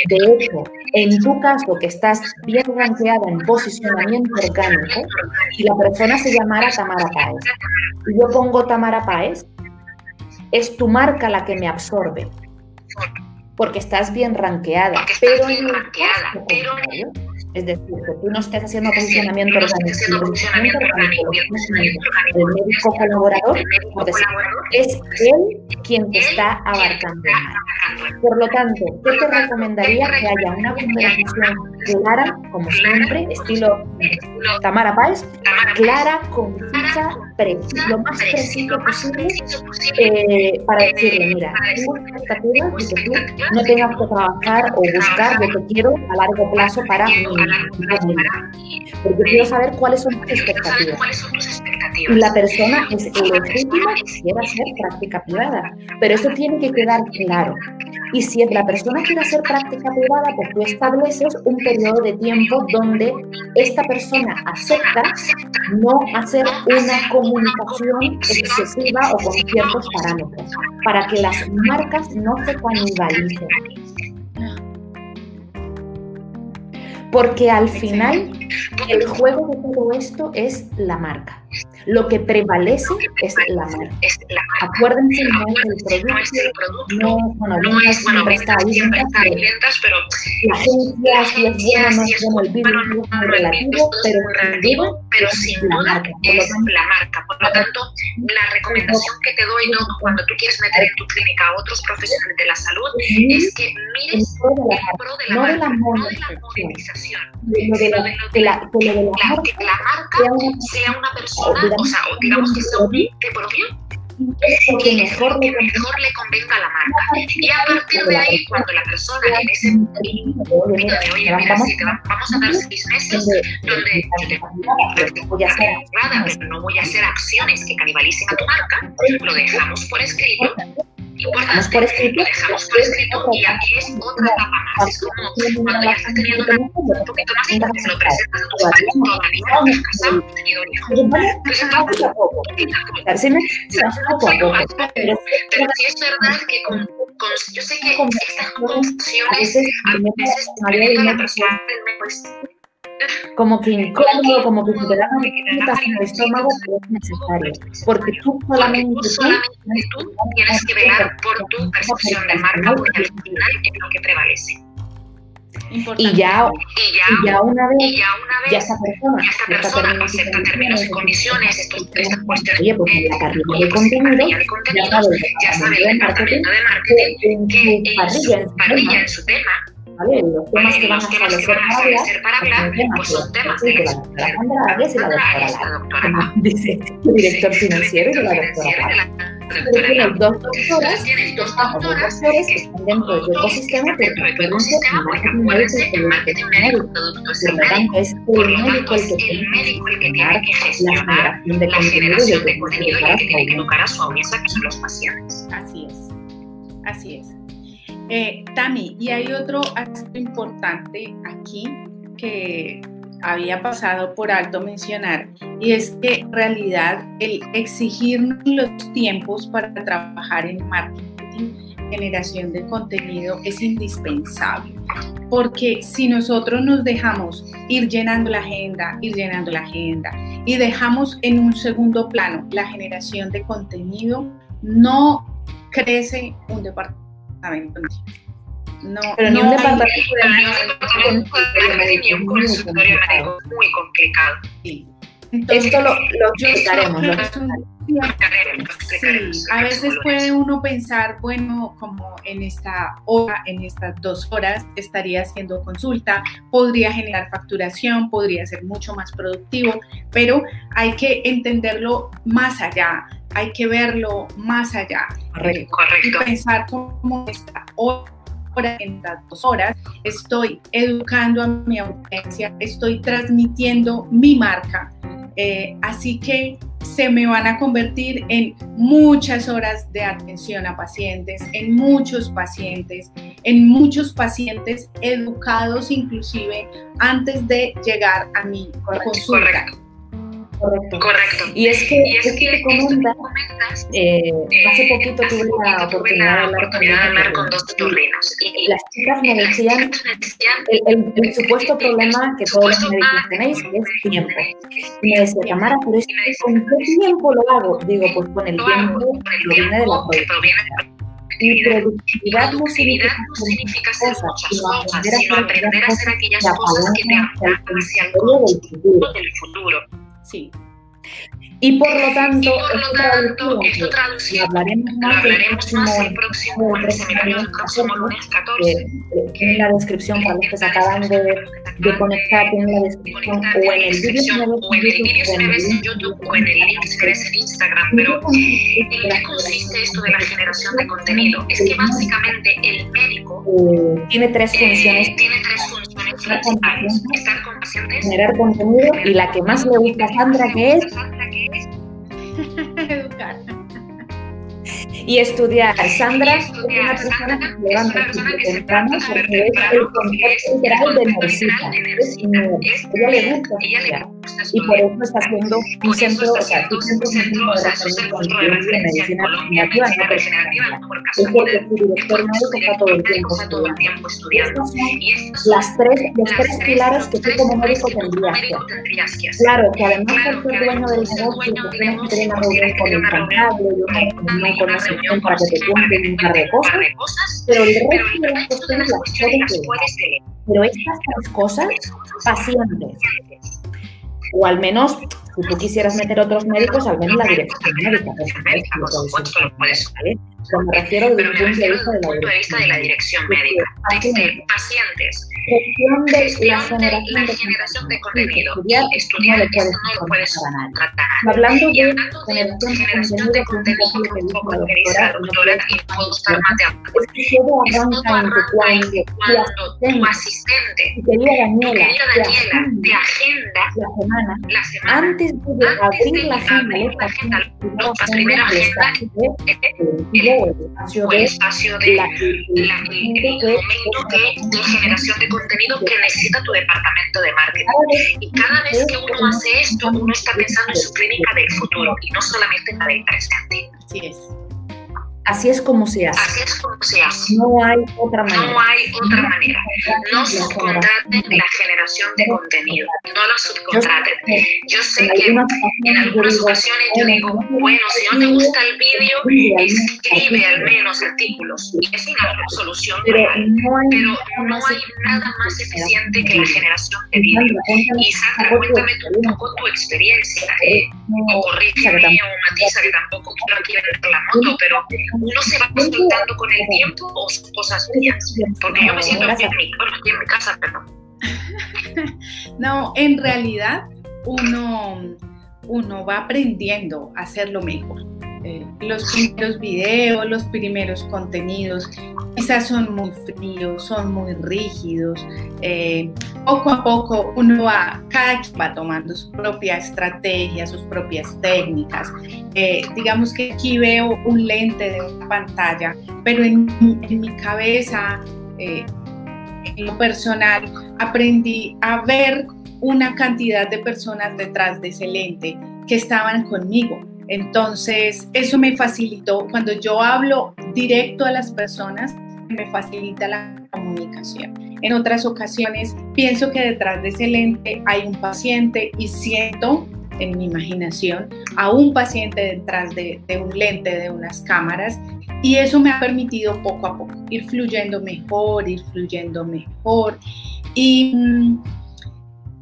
De hecho, en tu caso, que estás bien rankeada en posicionamiento orgánico, si la persona se llamara Tamara Páez y yo pongo Tamara Páez, es tu marca la que me absorbe porque estás bien rankeada, pero, en pero es decir, que tú no estés haciendo posicionamiento orgánico, el médico colaborador, es él quien te está abarcando. Por lo tanto, yo te recomendaría que haya una comunicación clara, como siempre, estilo Tamara Páez, clara, concisa, lo más preciso posible, eh, para decirle, mira, tengo expectativas de que tú no tengas que trabajar o buscar lo que quiero a largo plazo para porque quiero saber cuáles son tus expectativas. Y la persona es legítima que quiera hacer práctica privada, pero eso tiene que quedar claro. Y si la persona quiere hacer práctica privada, pues tú estableces un periodo de tiempo donde esta persona acepta no hacer una comunicación excesiva o con ciertos parámetros, para que las marcas no se canibalicen. Porque al final el juego de todo esto es la marca. Lo que prevalece es la marca. Acuérdense, no es el producto, no, bueno, no es, bueno, está ahí ventas, pero la agencia si es buena, no es bueno, el virus es muy relativo, pero sin duda, pero sin duda es la marca. Por lo tanto, la recomendación que te doy cuando tú quieres meter en tu clínica a otros profesionales de la salud es que mires el pro de la marca, no de la monetización, sino de la marca sea una persona o sea, digamos que sea un que propio que mejor, que mejor le convenga a la marca. Y a partir de ahí, cuando la persona en ese momento de, oye, mira, si te vamos a dar seis meses donde yo voy a hacer nada, pero no voy a hacer acciones que canibalicen a tu marca, lo dejamos por escrito dejamos por escrito, lo dejamos por escrito y aquí es otra etapa más. Es como cuando ya estás teniendo una, un poquito más de te lo presentas a tus padres, todavía no estás casado, no has tenido hijos. Presentado poco a poco. A. Pero sí es verdad que con, con yo sé que estas confusiones a veces experimenta la persona pues, como que incómodo, como que te da una en el estómago, pero es necesario. Porque tú solamente, tú, solamente tú tienes que velar por tu percepción de marca, porque al final es lo que prevalece. Y ya, y ya, una vez, y ya, una vez ya esa persona, ya esta persona acepta términos y condiciones, estos, estas cuestiones oye, porque en la parrilla de contenido, ya sabe ya sabe el departamento de marketing que en su parrilla, en su tema, ¿vale? Los temas que van a establecer para hablar, pues son temas de la doctora Sandra Arias y la doctora Lara, dice el director financiero y la doctora Lara. Tienes dos doctoras, dos doctores que están dentro del ecosistema, pero que marketing médico es el producto es el médico. es el médico el que tiene que gestionar la generación de contenido y el que tiene que educar a su audiencia, que son los pacientes. Así es, así es. Eh, Tami, y hay otro aspecto importante aquí que había pasado por alto mencionar, y es que en realidad el exigirnos los tiempos para trabajar en marketing, generación de contenido es indispensable, porque si nosotros nos dejamos ir llenando la agenda, ir llenando la agenda, y dejamos en un segundo plano la generación de contenido, no crece un departamento no, pero ni un departamento de marketing un consultorio médico muy complicado. Sí. Esto lo, lo explicaremos. Sí, a veces puede uno pensar, bueno, como en esta hora, en estas dos horas estaría haciendo consulta, podría generar facturación, podría ser mucho más productivo, pero hay que entenderlo más allá, hay que verlo más allá. Correcto. Y pensar cómo esta hora en estas dos horas estoy educando a mi audiencia, estoy transmitiendo mi marca. Eh, así que se me van a convertir en muchas horas de atención a pacientes, en muchos pacientes, en muchos pacientes educados inclusive antes de llegar a mi consulta. Correcto. Correcto. Y es que, y es, que, que comentas, eh, hace poquito tuve la oportunidad de hablar, de hablar con dos turrinos. Y las chicas me decían el, el, el, supuesto problema que todos los médicos tenéis, que es tiempo. Y me decía, Tamara, pero es que ¿con qué tiempo lo hago? Digo, pues con el tiempo que proviene de la productividad. Y productividad no significa, significa hacer muchas cosas, sino aprender a hacer aquellas cosas que te apuntan hacia el futuro del futuro. Sí. Y por lo tanto, por lo tanto esto traducido, hablaremos más, hablaremos más el próximo, el seminario del próximo lunes 14. Tiene la descripción para los que se acaban de, de conectar, tiene la descripción o en el vídeo en el se ves en YouTube o en el link se ves en Instagram. Pero ¿en qué consiste esto de la generación de contenido? Es que básicamente el médico eh, tiene tres funciones. tiene tres funciones principales. Estar generar contenido y la que más le gusta a Sandra, que es educar. Y estudiar. Sandra es una persona que se levanta temprano porque es el concepto integral de medicina. Es ella le gusta estudiar. Y por eso está haciendo un centro, o sea, un centro de referencia de medicina regenerativa, no personal. Es porque su director médico está todo el tiempo estudiando. Estas son las tres, los tres pilares que tú como médico tendrías que hacer. Claro, que además de ser dueño del negocio, pues tienes que tener una reunión con el contable y una reunión para que te cuenten un par de cosas, pero el resto de las cuestiones las puedes tener. Pero estas tres cosas, pacientes, o al menos si tú quisieras meter otros médicos, al menos la dirección médica. Por supuesto, lo puedes. ¿vale? Pero me refiero desde el punto de vista de la dirección médica. Desde pacientes. Gestión de la generación, de, contenido. Estudiar, estudiar no lo puedes tratar. Hablando de generación, generación de contenido, lo que dice la doctora, y puedo gustar más de Es que todo arranca cuando tu asistente, y querida Daniela, te agenda la semana, semana antes de abrir la agenda, la agenda, la primera agenda, o el espacio de, espacio de la, momento de generación de contenido que necesita tu departamento de marketing. Y cada vez que uno hace esto, uno está pensando en su clínica del futuro y no solamente en la del presente. Así es. Así es como se hace. Así es como se hace. No hay otra manera. No hay otra manera. No subcontraten la generación de contenido. No lo subcontraten. Yo sé que en algunas ocasiones yo digo, bueno, si no te gusta el vídeo, escribe al menos artículos. Y es una solución real. Pero no hay nada más eficiente que la generación de vídeo. Y Sandra, cuéntame un poco tu experiencia. Eh, o corrígeme o matiza, que tampoco quiero aquí vender la moto, pero uno se va consultando con el tiempo o cosas mías. Porque yo me siento aquí en mi, en mi casa, pero... no, en realidad uno, uno va aprendiendo a hacerlo mejor. Eh, los primeros videos, los primeros contenidos, quizás son muy fríos, son muy rígidos. Eh, poco a poco uno va, cada quien va tomando su propia estrategia, sus propias técnicas. Eh, digamos que aquí veo un lente de una pantalla, pero en, en mi cabeza, en lo personal, aprendí a ver una cantidad de personas detrás de ese lente que estaban conmigo entonces, eso me facilitó, cuando yo hablo directo a las personas, me facilita la comunicación. En otras ocasiones, pienso que detrás de ese lente hay un paciente y siento en mi imaginación a un paciente detrás de, un lente, de unas cámaras, y eso me ha permitido poco a poco ir fluyendo mejor, ir fluyendo mejor. Y mm,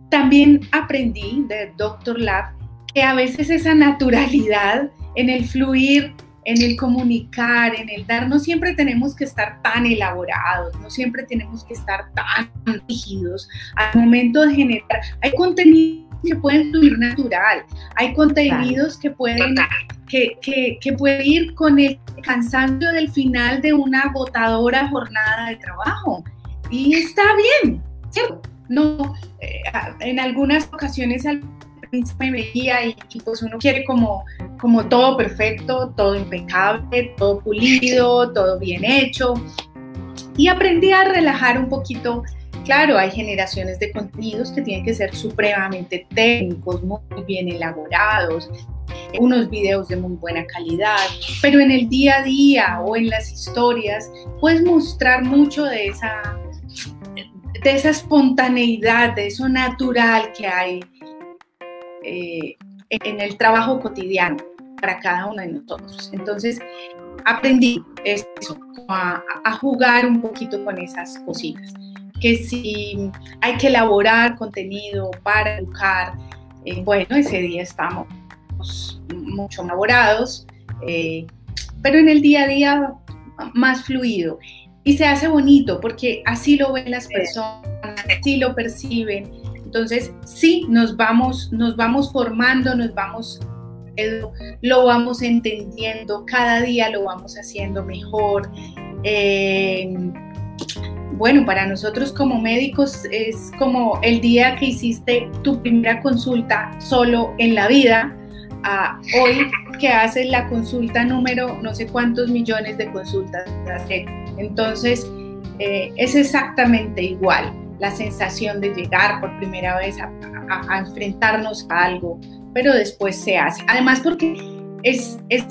también aprendí de Dr. Lab que a veces esa naturalidad en el fluir, en el comunicar, en el dar, no siempre tenemos que estar tan elaborados, no siempre tenemos que estar tan rígidos. Al momento de generar, hay contenidos que pueden fluir natural, hay contenidos que pueden, que, que, que pueden ir con el cansancio del final de una agotadora jornada de trabajo. Y está bien, ¿cierto? No, eh, en algunas ocasiones me veía y, pues uno quiere como, como todo perfecto, todo impecable, todo pulido, todo bien hecho. Y aprendí a relajar un poquito. Claro, hay generaciones de contenidos que tienen que ser supremamente técnicos, muy bien elaborados, unos videos de muy buena calidad, pero en el día a día o en las historias puedes mostrar mucho de esa, de esa espontaneidad, de eso natural que hay eh, en el trabajo cotidiano para cada uno de nosotros. Entonces, aprendí eso, a, jugar un poquito con esas cositas. Que si hay que elaborar contenido para educar, eh, bueno, ese día estamos mucho elaborados, eh, pero en el día a día más fluido. Y se hace bonito porque así lo ven las personas, así lo perciben entonces, sí, nos vamos, nos vamos formando, nos vamos, lo vamos entendiendo, cada día lo vamos haciendo mejor. Eh, bueno, para nosotros como médicos es como el día que hiciste tu primera consulta solo en la vida, a hoy que haces la consulta número no sé cuántos millones de consultas. Entonces, eh, es exactamente igual la sensación de llegar por primera vez a, enfrentarnos a algo, pero después se hace. Además porque es, es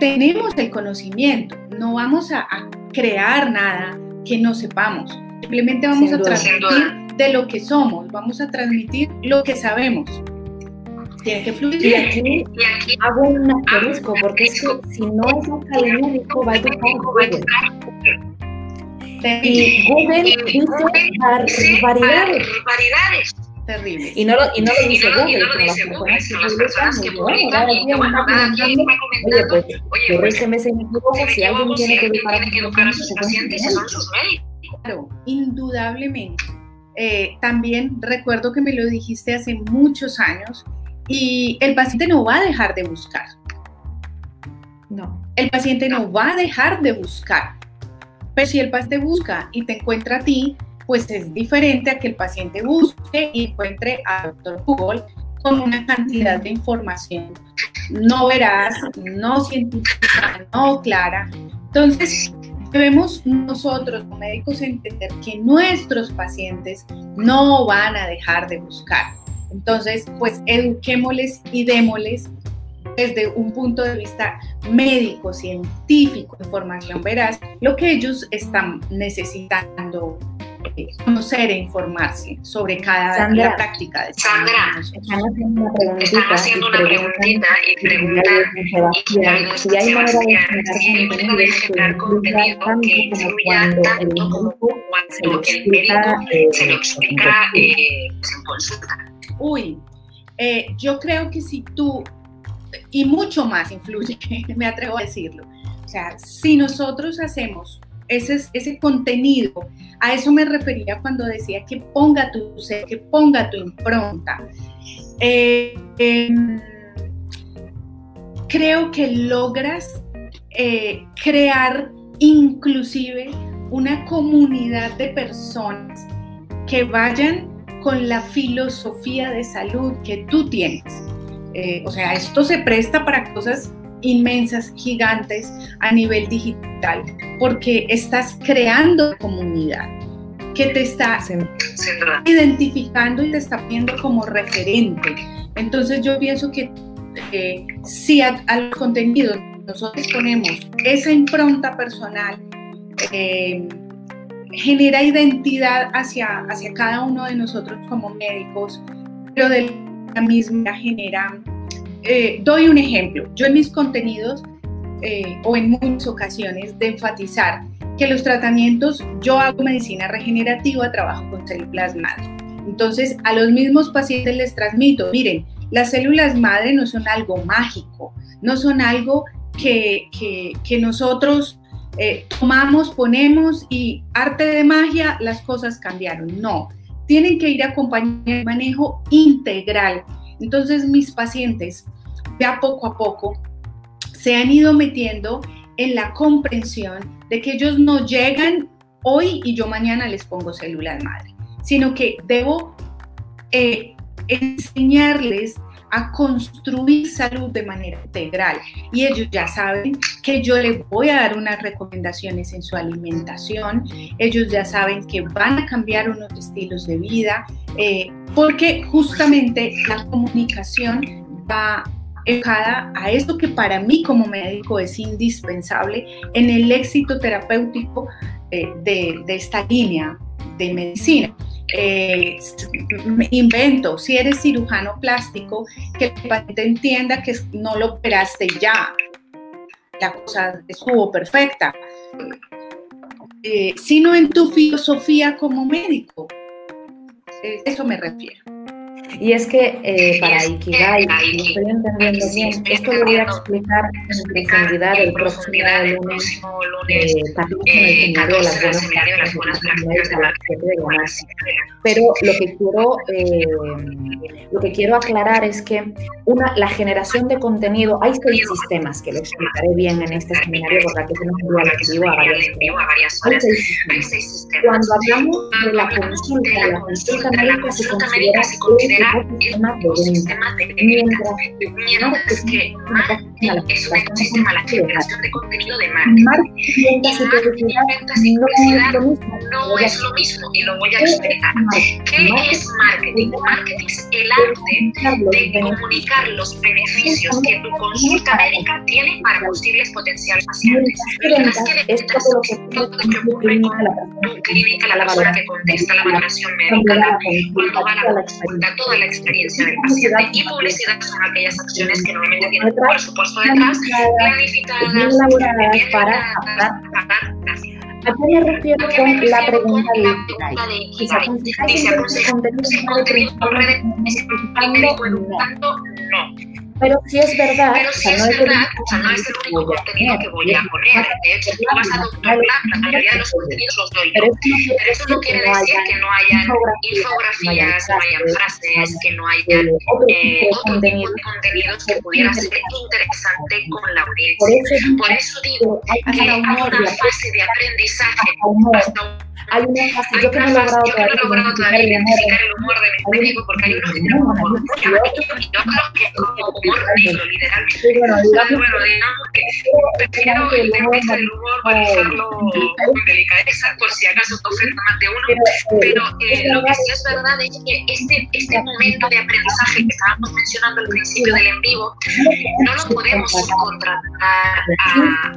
tenemos el conocimiento, no vamos a, crear nada que no sepamos, simplemente vamos a transmitir de lo que somos, vamos a transmitir lo que sabemos. Tiene que fluir. Y aquí, hago un asterisco, porque es que si no es académico, va a educar y Google dice barbaridades. Terrible. Y no lo, y no lo dice Google, las personas que publican y bueno, oye, pues, corrígeme si me equivoco, si alguien tiene que educar a sus pacientes, son sus médicos. Claro, indudablemente. Eh, también recuerdo que me lo dijiste hace muchos años y el paciente no va a dejar de buscar. No. El paciente no va a dejar de buscar. Pero si el paciente busca y te encuentra a ti, pues es diferente a que el paciente busque y encuentre a doctor Google con una cantidad de información no veraz, no científica, no clara. Entonces, debemos nosotros, médicos, entender que nuestros pacientes no van a dejar de buscar. Entonces, pues eduquémosles y démosles desde un punto de vista médico, científico, información veraz, lo que ellos están necesitando eh, conocer e informarse sobre cada la práctica de Sandra, están haciendo una preguntita y preguntan si hay manera de generar contenido que influya tanto como cuando el médico se lo explica eh, en consulta. Uy, eh, yo creo que si tú y mucho más influye, me atrevo a decirlo. O sea, si nosotros hacemos ese, ese contenido, a eso me refería cuando decía que ponga tu ser, que ponga tu impronta. Eh, em, creo que logras eh, crear inclusive una comunidad de personas que vayan con la filosofía de salud que tú tienes. Eh, o sea, esto se presta para cosas inmensas, gigantes a nivel digital, porque estás creando comunidad que te está identificando y te está viendo como referente. Entonces yo pienso que eh, si a, los contenidos nosotros ponemos esa impronta personal, eh, genera identidad hacia, hacia cada uno de nosotros como médicos, pero de la misma genera eh, doy un ejemplo. Yo en mis contenidos eh, o en muchas ocasiones de enfatizar que los tratamientos, yo hago medicina regenerativa, trabajo con células madre. Entonces, a los mismos pacientes les transmito, miren, las células madre no son algo mágico, no son algo que, que, nosotros eh, tomamos, ponemos y arte de magia, las cosas cambiaron. No, tienen que ir acompañados de manejo integral. Entonces mis pacientes ya poco a poco se han ido metiendo en la comprensión de que ellos no llegan hoy y yo mañana les pongo células madre, sino que debo eh, enseñarles a construir salud de manera integral. Y ellos ya saben que yo les voy a dar unas recomendaciones en su alimentación, ellos ya saben que van a cambiar unos estilos de vida, eh, porque justamente la comunicación va enfocada a esto que para mí como médico es indispensable en el éxito terapéutico eh, de, de esta línea de medicina. Eh, invento, si eres cirujano plástico, que el paciente entienda que no lo operaste ya, la cosa estuvo perfecta, eh, sino en tu filosofía como médico. Eh, eso me refiero. Y es que eh, para Ikigai, si estoy entendiendo bien, esto lo voy a explicar en profundidad el próximo lunes, eh, en el seminario de las buenas prácticas a las 7 de la Pero lo que quiero, eh, lo que quiero aclarar es que una, la generación de contenido, hay seis sistemas que lo explicaré bien en este seminario porque aquí tenemos un activo a varias horas. Hay seis sistemas. Cuando hablamos de la consulta, la consulta médica se considera un ecosistema de mientras, mientras que marketing es un ecosistema, la generación de contenido de marketing. Y marketing y publicidad no es lo mismo y lo voy a explicar. ¿Qué es marketing? Marketing es el arte de comunicar los beneficios que tu consulta médica tiene para posibles potenciales pacientes. Mientras que ventas es todo lo que ocurre con tu clínica, la persona que contesta la valoración médica, cuando va a la consulta, toda la experiencia del paciente. Y publicidad son aquellas acciones que normalmente tienen un presupuesto detrás, planificadas, para ¿A qué me refiero con la pregunta de Ikigai? Si se aconseja contenido no. Pero si es verdad, pero si es verdad, o sea, no es el único contenido que voy a poner. De hecho, tú vas a Doctor Lab, la mayoría de los contenidos los doy yo. Pero eso no quiere decir que no hayan infografías, no hayan frases, que no hayan eh, otro tipo de contenidos que pudiera ser interesante con la audiencia. Por eso digo que hay una fase de aprendizaje hasta hay una frase, yo que no he logrado todavía identificar el humor de mi médico, porque hay unos que tienen humor muy amarillo y otros que es como humor negro, literalmente. Bueno, digamos que prefiero el tema del humor manejarlo con delicadeza, por si acaso ofenda más de uno, pero eh, lo que sí es verdad es que este, este momento de aprendizaje que estábamos mencionando al principio del en vivo, no lo podemos contratar a,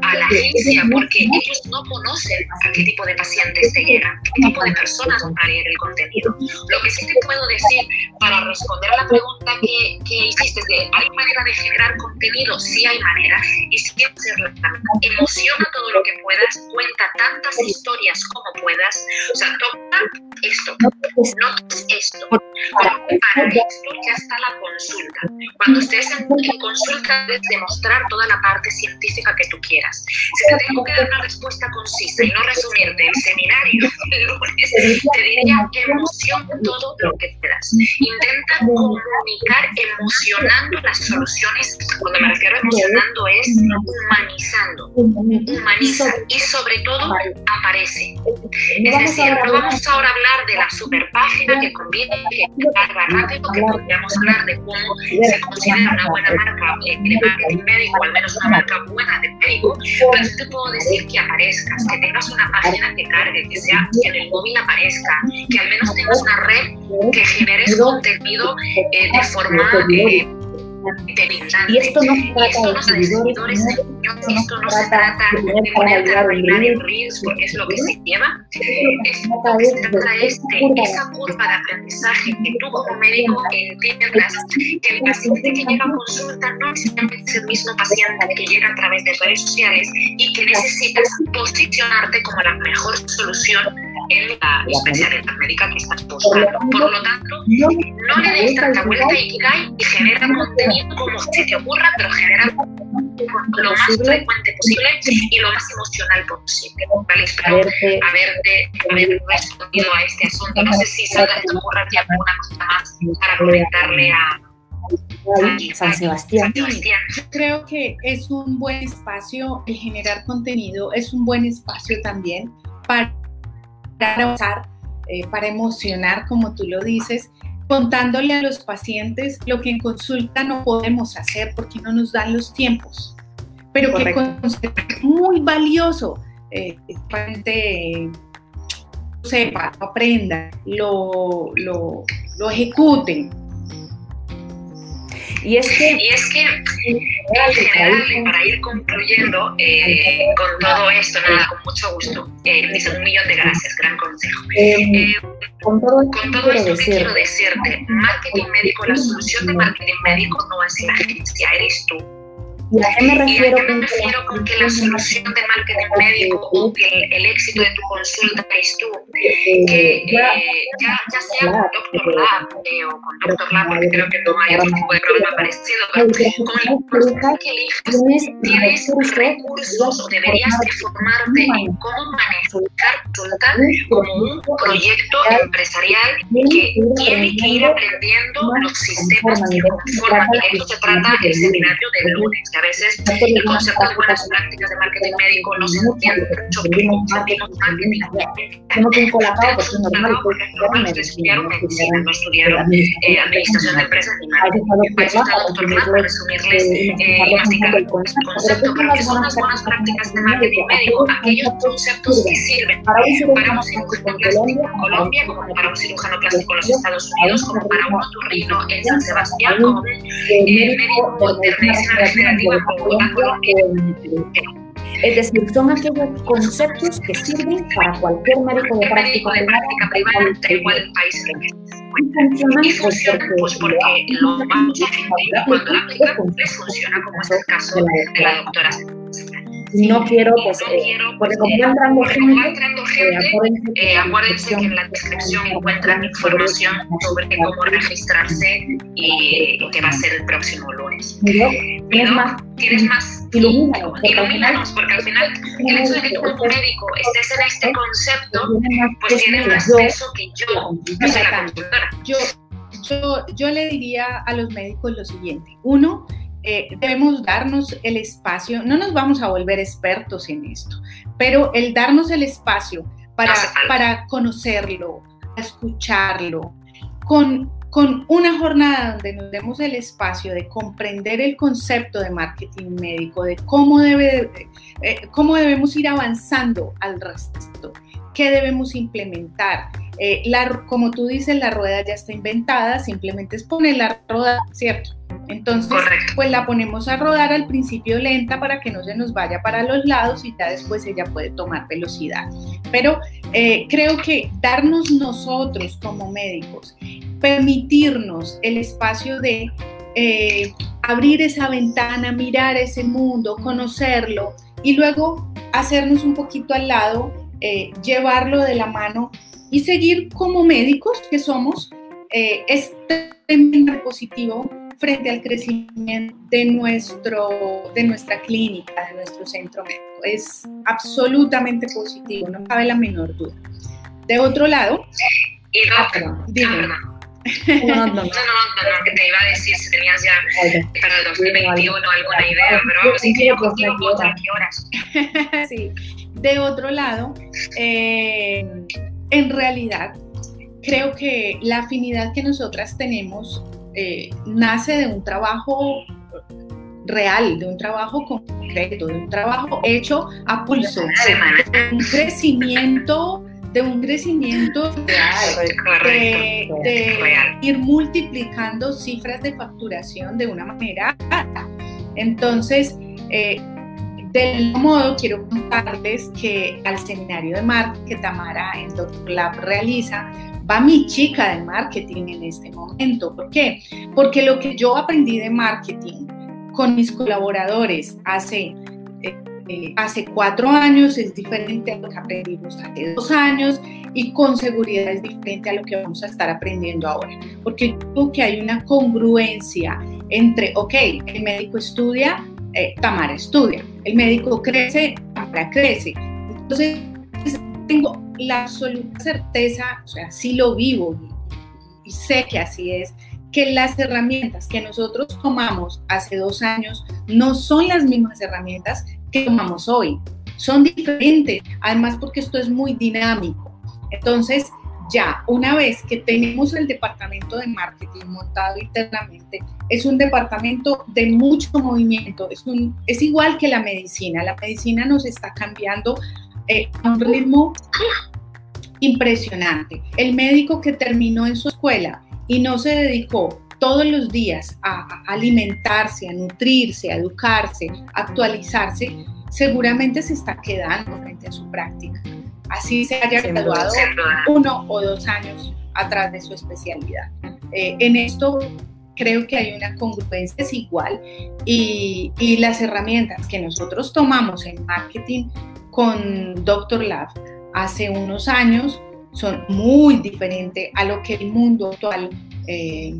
a la agencia porque ellos no conocen a qué tipo de pacientes te llegan, qué tipo de personas van a leer el contenido. Lo que sí te puedo decir para responder a la pregunta que, que hiciste de ¿hay manera de generar contenido? Sí hay manera y sí. Emociona todo lo que puedas, cuenta tantas historias como puedas, o sea, toca esto, notes esto, para esto ya está la consulta. Cuando estés en, en consulta debes demostrar toda la parte científica que tú quieras. Si te tengo que dar una respuesta concisa y no resumirte el seminario lunes, te diría que emociona todo lo que puedas. Intenta comunicar emocionando las soluciones. Cuando me refiero a emocionando es humanizando. Humaniza y sobre todo aparece. Es decir, no vamos ahora a hablar de la super página que conviene, que carga rápido, que podríamos hablar de cómo se considera una buena marca de marketing médico, al menos una marca buena de médico, pero sí te puedo decir que aparezcas, que tengas una página que cargue, que sea que en el móvil aparezca, que al menos tengas una red que generes contenido eh, de forma eh, y esto no se trata de seguidores, esto no se trata de ponerte a bailar en Reels porque es lo que se lleva. Esto se trata es de esa curva de aprendizaje. que tú como médico entiendas que el paciente que llega a consulta no necesariamente es el mismo paciente que llega a través de redes sociales y que necesitas posicionarte como la mejor solución en la especialidad médica que estás buscando. Por lo tanto, no le des tanta vuelta y cae y genera contenido como se te ocurra, pero genera lo más frecuente posible y lo más emocional posible. Vale, espero haberte, haber respondido a este asunto. No sé si se te ocurra alguna cosa más para comentarle a San Sebastián. Creo que es un buen espacio, el generar contenido es un buen espacio también para eh, para emocionar, como tú lo dices, contándole a los pacientes lo que en consulta no podemos hacer porque no nos dan los tiempos, pero que es muy valioso. Eh, paciente sepa, aprenda, lo, lo, lo ejecuten y es que, y es que en general, para ir concluyendo eh, con todo esto, nada, con mucho gusto, eh, dice un millón de gracias, gran consejo. Em, eh, con todo, con todo esto que quiero decirte, marketing médico, la solución de marketing médico no es la agencia, eres tú ¿Y a qué me refiero, con, que la solución de marketing médico o que el, éxito de tu consulta es tú? Que eh, ya, ya sea con Doctor Lab eh, o con Doctor Lab, porque creo que no hay otro tipo de problema parecido, pero con el consulta que elijas tienes recursos o deberías de formarte en cómo manejar consulta como un proyecto empresarial que tiene que ir aprendiendo los sistemas que conforman. Y de esto se trata el seminario del lunes, a veces el concepto de buenas prácticas de marketing médico no se entiende mucho marketing no estudiaron medicina no estudiaron eh, administración de empresas ni marketing para eso está doctor para resumirles y masticar el concepto pero que son las buenas prácticas de marketing médico aquellos conceptos que sirven para un cirujano plástico en Colombia como para un cirujano plástico en los Estados Unidos como para un otorrino en San Sebastián como médico de medicina regenerativa es decir, son aquellos conceptos que sirven para cualquier médico de práctica, privada, país en que se Y funcionan pues porque lo a cuando la aplican funciona, como es el caso de la doctora no quiero, pues, no eh, quiero, porque como va entrando gente, eh, acuérdense, que en la descripción encuentran información sobre cómo registrarse y que va a ser el próximo lunes. ¿Tienes más? ¿Tienes más? Ilumínanos, ilumínanos, porque al final el hecho de que tú como médico estés en este concepto, pues tienes más peso que yo, yo, yo, yo le diría a los médicos lo siguiente. Uno, eh, debemos darnos el espacio, no nos vamos a volver expertos en esto, pero el darnos el espacio para, para conocerlo, escucharlo, con, con una jornada donde nos demos el espacio de comprender el concepto de marketing médico, de cómo, debe, eh, cómo debemos ir avanzando al resto, qué debemos implementar. Eh, la, como tú dices, la rueda ya está inventada, simplemente es poner la rueda, ¿cierto? Entonces, pues la ponemos a rodar al principio lenta para que no se nos vaya para los lados y ya después ella puede tomar velocidad. Pero eh, creo que darnos nosotros como médicos, permitirnos el espacio de eh, abrir esa ventana, mirar ese mundo, conocerlo y luego hacernos un poquito al lado, eh, llevarlo de la mano y seguir como médicos que somos, es positivo frente al crecimiento de, nuestro, de nuestra clínica, de nuestro centro médico. Es absolutamente positivo, no cabe la menor duda. De otro lado, y ah, perdón, dime. No, no, no, no, que te iba a decir si tenías ya para el 2021 alguna idea, pero vamos, ¿en qué horas? Sí, de otro lado, eh, en realidad, creo que la afinidad que nosotras tenemos eh, nace de un trabajo real, de un trabajo concreto, de un trabajo hecho a pulso, de un crecimiento, de un crecimiento real, de, ir multiplicando cifras de facturación de una manera. Entonces, eh, del modo, quiero contarles que al seminario de marketing que Tamara en Doctor Lab realiza, va mi chica de marketing en este momento. ¿Por qué? Porque lo que yo aprendí de marketing con mis colaboradores hace, eh, hace cuatro años es diferente a lo que aprendimos hace dos años y con seguridad es diferente a lo que vamos a estar aprendiendo ahora. Porque creo que hay una congruencia entre, ok, el médico estudia, eh, Tamara estudia, el médico crece, Tamara crece. Entonces, tengo la absoluta certeza, o sea, sí lo vivo y, sé que así es, que las herramientas que nosotros tomamos hace dos años no son las mismas herramientas que tomamos hoy. Son diferentes, además porque esto es muy dinámico. Entonces, ya, una vez que tenemos el departamento de marketing montado internamente, es un departamento de mucho movimiento, es, un, es igual que la medicina. La medicina nos está cambiando eh, a un ritmo impresionante. El médico que terminó en su escuela y no se dedicó todos los días a, alimentarse, a nutrirse, a educarse, a actualizarse, seguramente se está quedando frente a su práctica. Así se haya graduado uno o dos años atrás de su especialidad. Eh, en esto creo que hay una congruencia es igual y, y, las herramientas que nosotros tomamos en marketing con Doctor Lab hace unos años son muy diferentes a lo que el mundo actual eh,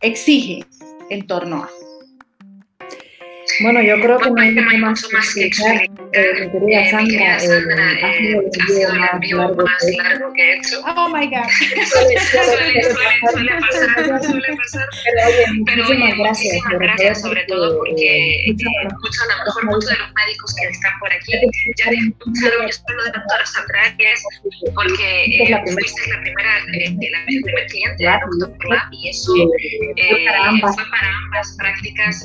exige en torno a. Bueno, yo creo que no hay nada más que explicar. Eh, mi querida Sandra, eh, ha sido el video más largo, largo que he hecho. Oh my God. suele, pasar, suele pasar. Pero oye, muchísimas gracias. Muchísimas gracias, sobre todo porque escuchan a lo mejor muchos de los médicos que están por aquí. Ya de escucharon yo solo de doctora Sandra, es porque eh, fuiste la primera, eh, la, primer cliente de Doctor Lab y eso eh, fue para ambas prácticas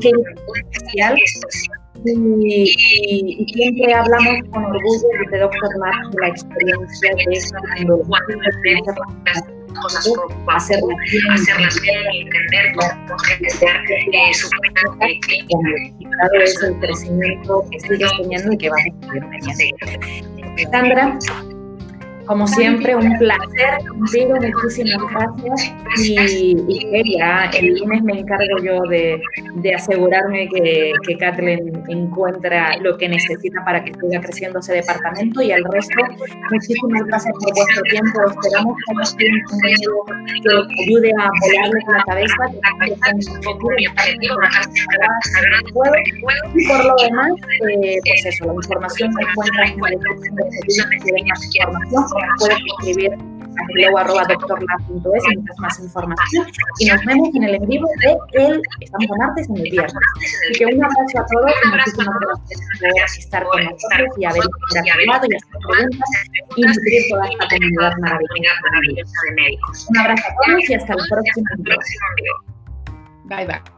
especial. Y, y, siempre hablamos con orgullo de Dr. Mark de la experiencia de esa cuando cosas hacerlas bien, hacerlas bien entender cómo gestionar eh, su. Y claro, es el crecimiento que sigues teniendo y que vas a seguir teniendo. Sandra, como siempre, un placer contigo, muchísimas gracias. Y, y el lunes me encargo yo de, de asegurarme que, que Kathleen encuentra lo que necesita para que siga creciendo ese departamento. Y al resto, muchísimas gracias por vuestro tiempo. Esperamos que nos que ayude a volarles la cabeza, y por lo demás, eh, pues eso, la información se encuentra en descripción de más puedes escribir hello.doctorlab.es y necesitas más información. Y nos vemos en el en vivo de el, estamos a martes en el viernes. Y que un abrazo a todos y muchísimas gracias por estar con nosotros y haber interactuado y hacer preguntas y nutrir toda esta comunidad maravillosa de médicos. Un abrazo a todos y hasta el próximo video. Bye bye.